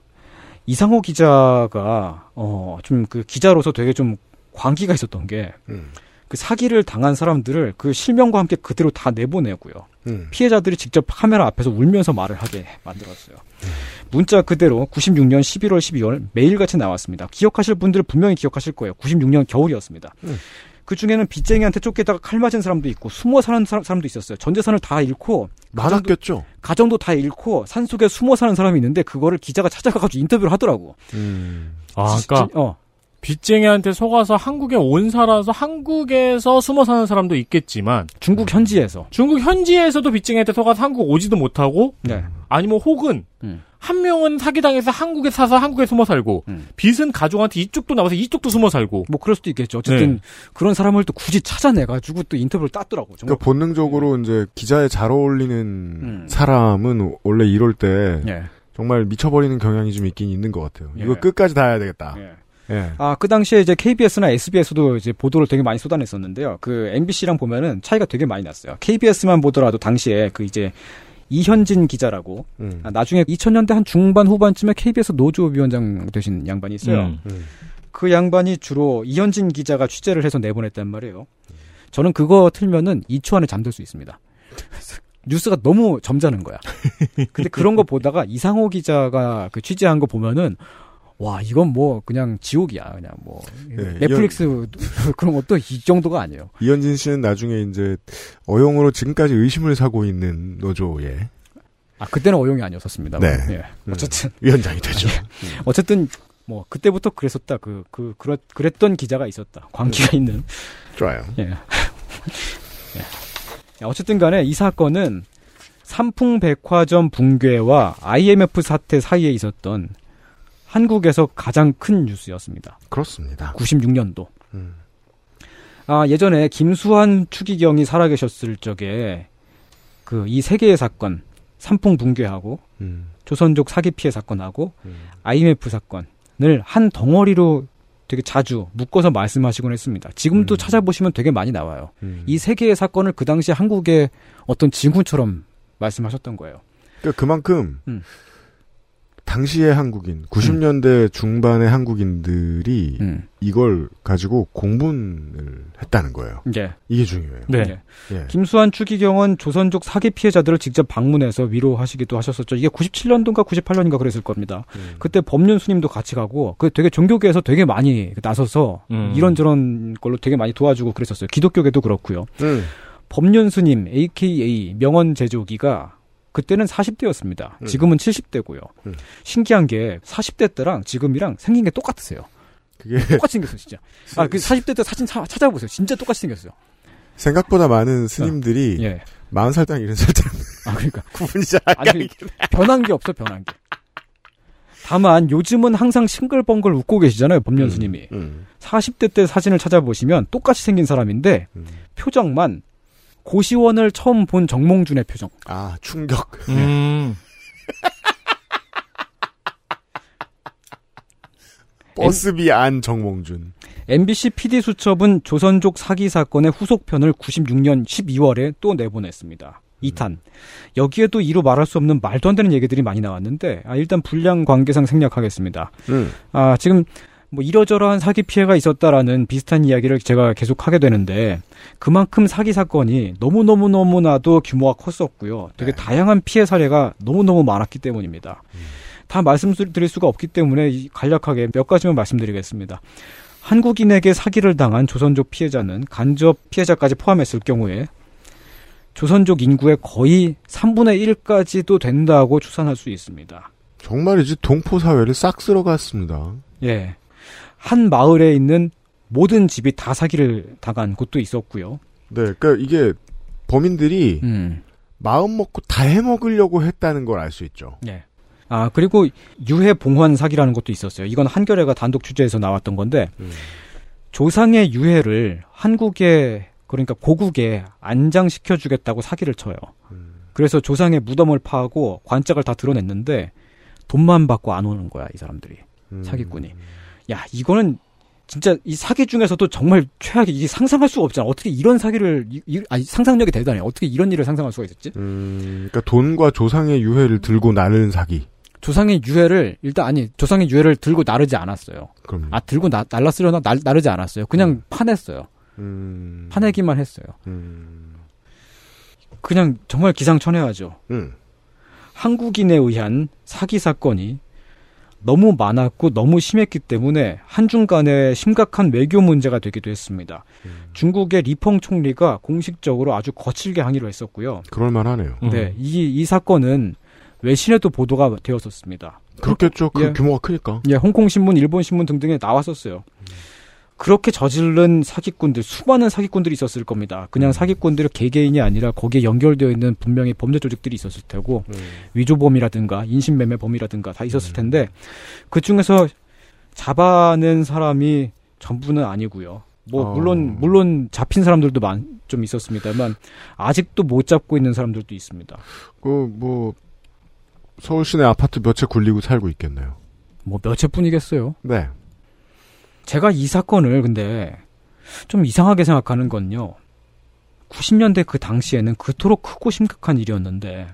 이상호 기자가 어, 좀 그 기자로서 되게 좀 광기가 있었던 게 그 사기를 당한 사람들을 그 실명과 함께 그대로 다 내보내고요. 음. 피해자들이 직접 카메라 앞에서 울면서 말을 하게 만들었어요. 문자 그대로 96년 11월 12월 매일같이 나왔습니다. 기억하실 분들은 분명히 기억하실 거예요. 96년 겨울이었습니다. 음. 그 중에는 빚쟁이한테 쫓기다가 칼 맞은 사람도 있고 숨어 사는 사람, 사람도 있었어요. 전 재산을 다 잃고 많았겠죠. 가정도 다 잃고 산속에 숨어 사는 사람이 있는데 그거를 기자가 찾아가가지고 인터뷰를 하더라고. 아, 지- 그러니까 지- 어. 빚쟁이한테 속아서 한국에 온 살아서 한국에서 숨어 사는 사람도 있겠지만 중국 현지에서 중국 현지에서도 빚쟁이한테 속아서 한국 오지도 못하고 네. 아니면 혹은 음. 한 명은 사기당해서 한국에 사서 한국에 숨어 살고 빚은 가족한테 이쪽도 나와서 이쪽도 숨어 살고 뭐 그럴 수도 있겠죠. 어쨌든 네. 그런 사람을 또 굳이 찾아내가지고 또 인터뷰를 땄더라고. 정말 그러니까 본능적으로 이제 기자에 잘 어울리는 사람은 원래 이럴 때 음. 예. 정말 미쳐버리는 경향이 좀 있긴 있는 것 같아요. 이거 예. 끝까지 다 해야 되겠다. 예. 예. 아, 그 당시에 이제 KBS나 SBS도 이제 보도를 되게 많이 쏟아냈었는데요. 그 MBC랑 보면은 차이가 되게 많이 났어요. KBS만 보더라도 당시에 그 이제 이현진 기자라고 음. 아, 나중에 2000년대 한 중반 후반쯤에 KBS 노조위원장 되신 양반이 있어요. 음. 그 양반이 주로 이현진 기자가 취재를 해서 내보냈단 말이에요. 저는 그거 틀면은 2초 안에 잠들 수 있습니다. 뉴스가 너무 점잖은 거야. 근데 그런 거 보다가 이상호 기자가 그 취재한 거 보면은 와 이건 뭐 그냥 지옥이야 그냥 뭐 네, 넷플릭스 그런 것도 이 정도가 아니에요. 이현진 씨는 나중에 이제 어용으로 지금까지 의심을 사고 있는 노조에 아 그때는 어용이 아니었었습니다. 네. 예. 음, 어쨌든 위원장이 되죠. 예. 어쨌든 뭐 그때부터 그랬었다. 그그 그랬 그랬던 기자가 있었다. 광기가 있는. 좋아요. 예. 예. 어쨌든 간에 이 사건은 삼풍백화점 붕괴와 IMF 사태 사이에 있었던 한국에서 가장 큰 뉴스였습니다. 그렇습니다. 96년도. 음. 아, 예전에 김수환 추기경이 살아계셨을 적에 그 이 세 개의 사건, 삼풍 붕괴하고 음. 조선족 사기 피해 사건하고 IMF 사건을 한 덩어리로 되게 자주 묶어서 말씀하시곤 했습니다. 지금도 찾아보시면 되게 많이 나와요. 음. 이세 개의 사건을 그 당시 한국의 어떤 징후처럼 말씀하셨던 거예요. 그러니까 그만큼 음. 당시의 한국인, 90년대 중반의 한국인들이 음. 이걸 가지고 공분을 했다는 거예요. 예. 이게 중요해요. 네. 예. 김수환 추기경은 조선족 사기 피해자들을 직접 방문해서 위로하시기도 하셨었죠. 이게 97년도인가 98년인가 그랬을 겁니다. 음. 그때 법륜 스님도 같이 가고 그 되게 종교계에서 되게 많이 나서서 음. 이런저런 걸로 되게 많이 도와주고 그랬었어요. 기독교계도 그렇고요. 음. 법륜 스님 AKA 명언 제조기가 그때는 40대였습니다. 음. 지금은 70대고요. 음. 신기한 게 40대 때랑 지금이랑 생긴 게 똑같으세요. 그게 똑같이 생겼어요, 진짜. 아, 그 40대 때 사진 차- 찾아보세요. 진짜 똑같이 생겼어요. 생각보다 많은 스님들이 예. 40살 때 70살 때 아, 그러니까. 구분이 잘안 해. 변한 게 없어, 변한 게. 다만 요즘은 항상 싱글벙글 웃고 계시잖아요, 법륜 스님이. 음. 40대 때 사진을 찾아보시면 똑같이 생긴 사람인데 음. 표정만 고시원을 처음 본 정몽준의 표정. 아, 충격. 음. 버스비 안 정몽준. MBC PD 수첩은 조선족 사기 사건의 후속편을 96년 12월에 또 내보냈습니다. 2탄. 여기에도 이루 말할 수 없는 말도 안 되는 얘기들이 많이 나왔는데 아, 일단 분량 관계상 생략하겠습니다. 음. 아, 지금 뭐 이러저러한 사기 피해가 있었다라는 비슷한 이야기를 제가 계속 하게 되는데 그만큼 사기 사건이 너무너무너무나도 규모가 컸었고요. 되게 다양한 피해 사례가 너무너무 많았기 때문입니다. 다 말씀드릴 수가 없기 때문에 이- 간략하게 몇 가지만 말씀드리겠습니다. 한국인에게 사기를 당한 조선족 피해자는 간접 피해자까지 포함했을 경우에 조선족 인구의 거의 3분의 1까지도 된다고 추산할 수 있습니다. 정말이지 동포 사회를 싹 쓸어갔습니다. 예. 한 마을에 있는 모든 집이 다 사기를 당한 곳도 있었고요. 네, 그러니까 이게 범인들이 음. 마음 먹고 다 해먹으려고 했다는 걸 알 수 있죠. 예. 아, 그리고 유해 봉환 사기라는 것도 있었어요. 이건 한겨레가 단독 취재해서 나왔던 건데, 조상의 유해를 한국에, 그러니까 고국에 안장시켜 주겠다고 사기를 쳐요. 그래서 조상의 무덤을 파고 관짝을 다 드러냈는데, 돈만 받고 안 오는 거야, 이 사람들이. 사기꾼이. 야, 이거는 진짜 이 사기 중에서도 정말 최악이 이게 상상할 수가 없잖아. 어떻게 이런 사기를 이, 이, 아니 상상력이 대단해. 어떻게 이런 일을 상상할 수가 있었지? 음, 그러니까 돈과 조상의 유해를 들고 나르는 사기. 조상의 유해를 일단 아니 조상의 유해를 들고 나르지 않았어요. 그럼 아 들고 나, 날랐으려나 날, 나르지 않았어요. 그냥 파냈어요. 음, 파내기만 했어요. 음, 그냥 정말 기상천외하죠. 음. 한국인에 의한 사기 사건이 너무 많았고 너무 심했기 때문에 한중 간의 심각한 외교 문제가 되기도 했습니다. 중국의 리펑 총리가 공식적으로 아주 거칠게 항의를 했었고요. 그럴만하네요. 네, 이, 이 사건은 외신에도 보도가 되었었습니다. 그렇겠죠. 그 예. 규모가 크니까. 예, 홍콩 신문, 일본 신문 등등에 나왔었어요. 그렇게 저지른 사기꾼들, 수많은 사기꾼들이 있었을 겁니다. 그냥 사기꾼들이 개개인이 아니라 거기에 연결되어 있는 분명히 범죄 조직들이 있었을 테고, 위조범이라든가 인신매매범이라든가 다 있었을 텐데, 그 중에서 잡아낸 사람이 전부는 아니고요. 뭐 어. 물론 물론 잡힌 사람들도 많, 좀 있었습니다만 아직도 못 잡고 있는 사람들도 있습니다. 그, 뭐, 서울 시내 아파트 몇 채 굴리고 살고 있겠네요. 뭐 몇 채뿐이겠어요. 네. 제가 이 사건을 근데 좀 이상하게 생각하는 건요. 90년대 그 당시에는 그토록 크고 심각한 일이었는데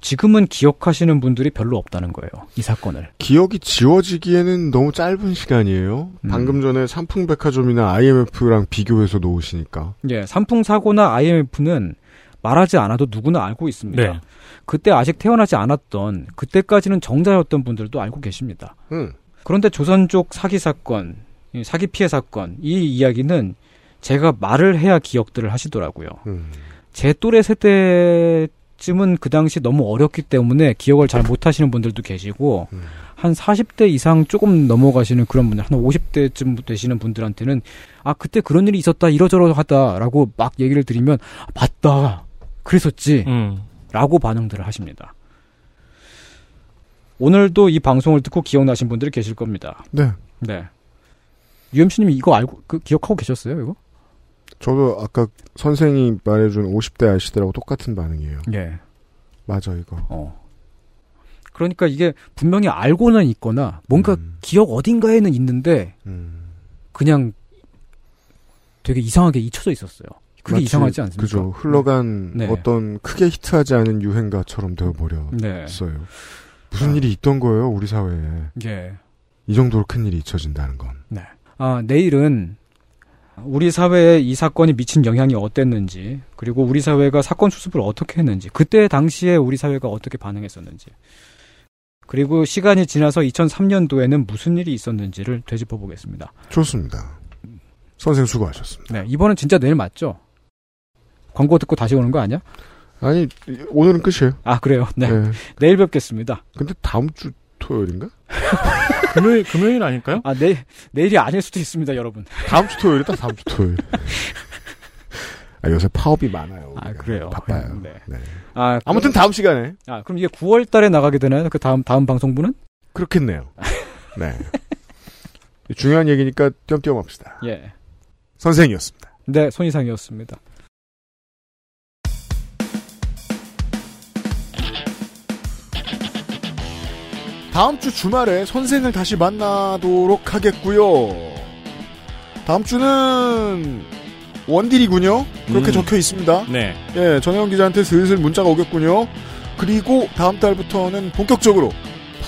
지금은 기억하시는 분들이 별로 없다는 거예요. 이 사건을. 기억이 지워지기에는 너무 짧은 시간이에요. 음. 방금 전에 삼풍백화점이나 IMF랑 비교해서 놓으시니까. 예, 삼풍 사고나 IMF는 말하지 않아도 누구나 알고 있습니다. 네. 그때 아직 태어나지 않았던 그때까지는 정자였던 분들도 알고 계십니다. 음. 그런데 조선족 사기 사건, 이 사기 피해 사건 이 이야기는 제가 말을 해야 기억들을 하시더라고요. 음. 제 또래 세대쯤은 그 당시 너무 어렸기 때문에 기억을 잘 못하시는 분들도 계시고 음. 한 40대 이상 조금 넘어가시는 그런 분들, 한 50대쯤 되시는 분들한테는 아 그때 그런 일이 있었다 이러저러 하다라고 막 얘기를 드리면 아, 맞다 그랬었지 음. 라고 반응들을 하십니다. 오늘도 이 방송을 듣고 기억나신 분들이 계실 겁니다. 네. 네. UMC님이 이거 알고 그 기억하고 계셨어요 이거? 저도 아까 선생이 말해준 50대 아저씨들하고 똑같은 반응이에요. 예. 맞아, 이거. 어. 그러니까 이게 분명히 알고는 있거나 뭔가 기억 어딘가에는 있는데 음. 그냥 되게 이상하게 잊혀져 있었어요. 그게 이상하지 않습니까? 그죠. 흘러간 네. 어떤 크게 히트하지 않은 유행가처럼 되어버렸어요. 네. 무슨 일이 있던 거예요, 우리 사회에. 예. 이 정도로 큰 일이 잊혀진다는 건. 네. 아, 내일은 우리 사회에 이 사건이 미친 영향이 어땠는지, 그리고 우리 사회가 사건 수습을 어떻게 했는지, 그때 당시에 우리 사회가 어떻게 반응했었는지, 그리고 시간이 지나서 2003년도에는 무슨 일이 있었는지를 되짚어 보겠습니다. 좋습니다. 선생 수고하셨습니다. 네, 이번엔 진짜 내일 맞죠? 광고 듣고 다시 오는 거 아니야? 아니, 오늘은 끝이에요. 아, 그래요? 네. 네. 내일 뵙겠습니다. 근데 다음 주 토요일인가? 금요일 금요일 아닐까요? 아, 내일, 내일이 아닐 수도 있습니다, 여러분. 다음 주 토요일이다, 다음 주 토요일. 아, 요새 파업이 많아요. 아, 우리가. 그래요? 바빠요. 네. 네. 아, 아무튼 다음 시간에. 아, 그럼 이게 9월 달에 나가게 되나요? 그 다음, 다음 방송분은? 그렇겠네요. 네. 중요한 얘기니까 띄엄띄엄 합시다. 예. 선생이었습니다. 네, 손이상이었습니다. 다음 주 주말에 선생을 다시 만나도록 하겠고요. 다음 주는 원딜이군요. 그렇게 음. 적혀 있습니다. 네. 예, 전혜영 기자한테 슬슬 문자가 오겠군요. 그리고 다음 달부터는 본격적으로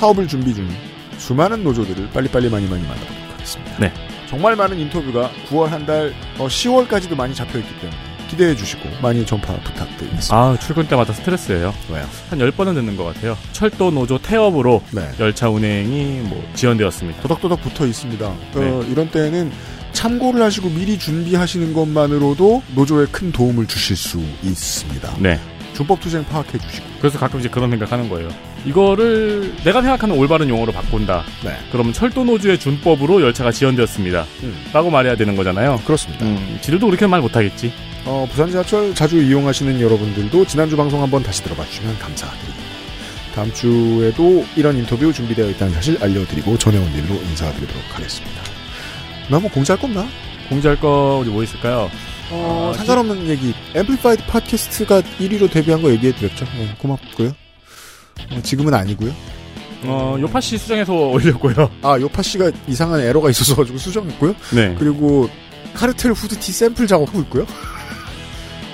파업을 준비 중인 수많은 노조들을 빨리빨리 많이 많이 만나보도록 하겠습니다. 네. 정말 많은 인터뷰가 9월 한 달, 어, 10월까지도 많이 잡혀있기 때문에 기대해 주시고 많이 전파 부탁드리겠습니다. 아, 출근 때마다 스트레스예요. 왜요? 한 10번은 듣는 것 같아요. 철도 노조 태업으로 네. 열차 운행이 뭐 지연되었습니다. 도덕도덕 붙어 있습니다. 어, 네. 이런 때는 참고를 하시고 미리 준비하시는 것만으로도 노조에 큰 도움을 주실 수 있습니다. 네. 준법 투쟁 파악해 주시고. 그래서 가끔 이제 그런 생각하는 거예요. 이거를 내가 생각하는 올바른 용어로 바꾼다. 네. 그러면 철도 노조의 준법으로 열차가 지연되었습니다. 음. 라고 말해야 되는 거잖아요. 그렇습니다. 음, 지들도 그렇게 말 못하겠지. 어, 부산 지하철 자주 이용하시는 여러분들도 지난주 방송 한번 다시 들어봐 주시면 감사드립니다. 다음 주에도 이런 인터뷰 준비되어 있다는 사실 알려드리고 전해온 일로 인사드리도록 하겠습니다. 나 뭐 공지할 거 없나? 공지할 거 우리 뭐 있을까요? 어, 아, 상관없는 얘기. 앰플리파이드 팟캐스트가 1위로 데뷔한 거 얘기해드렸죠. 네, 고맙고요. 어, 지금은 아니고요. 어, 요파시 수정해서 올렸고요. 아, 요파시가 이상한 에러가 있어서 가지고 수정했고요. 네. 그리고 카르텔 후드티 샘플 작업하고 있고요.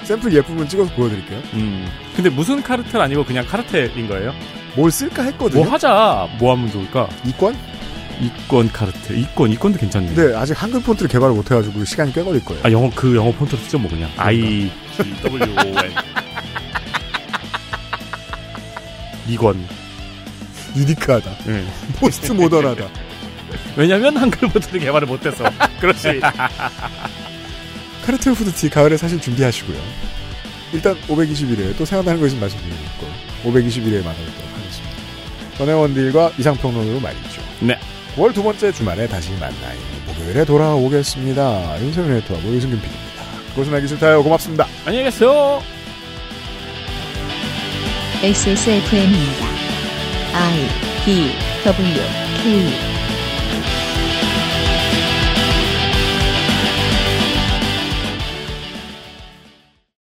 샘플 예쁘면 찍어서 보여드릴게요. 음. 근데 무슨 카르텔 아니고 그냥 카르텔인 거예요? 뭘 쓸까 했거든요. 뭐 하자. 뭐 하면 좋을까? 이권? 이권 카르텔. 이권, 이권도 괜찮네. 네, 아직 한글 폰트를 개발을 못해가지고 시간이 꽤 걸릴 거예요. 아, 영어, 그 영어 폰트로 쓰죠, 뭐, 그냥. I, G, W, O, N. 이권. 유니크하다. 네. 포스트 모던하다. 왜냐면 한글 폰트를 개발을 못해서. 그렇지. 카르텔 후드티 가을에 사실 준비하시고요. 일단 521회 또 생각나는 거 있으면 말씀드리고 있고 521회에 만나뵙도록 하겠습니다. 전혜원들과 이상평론으로 말이죠. 네. 9월 두 번째 주말에 다시 만나요. 목요일에 돌아오겠습니다. 윤세민 에터하고 유승균 PD입니다. 그것은 알기 싫다요. 고맙습니다. 안녕히 계세요. XSFM입니다. I D W K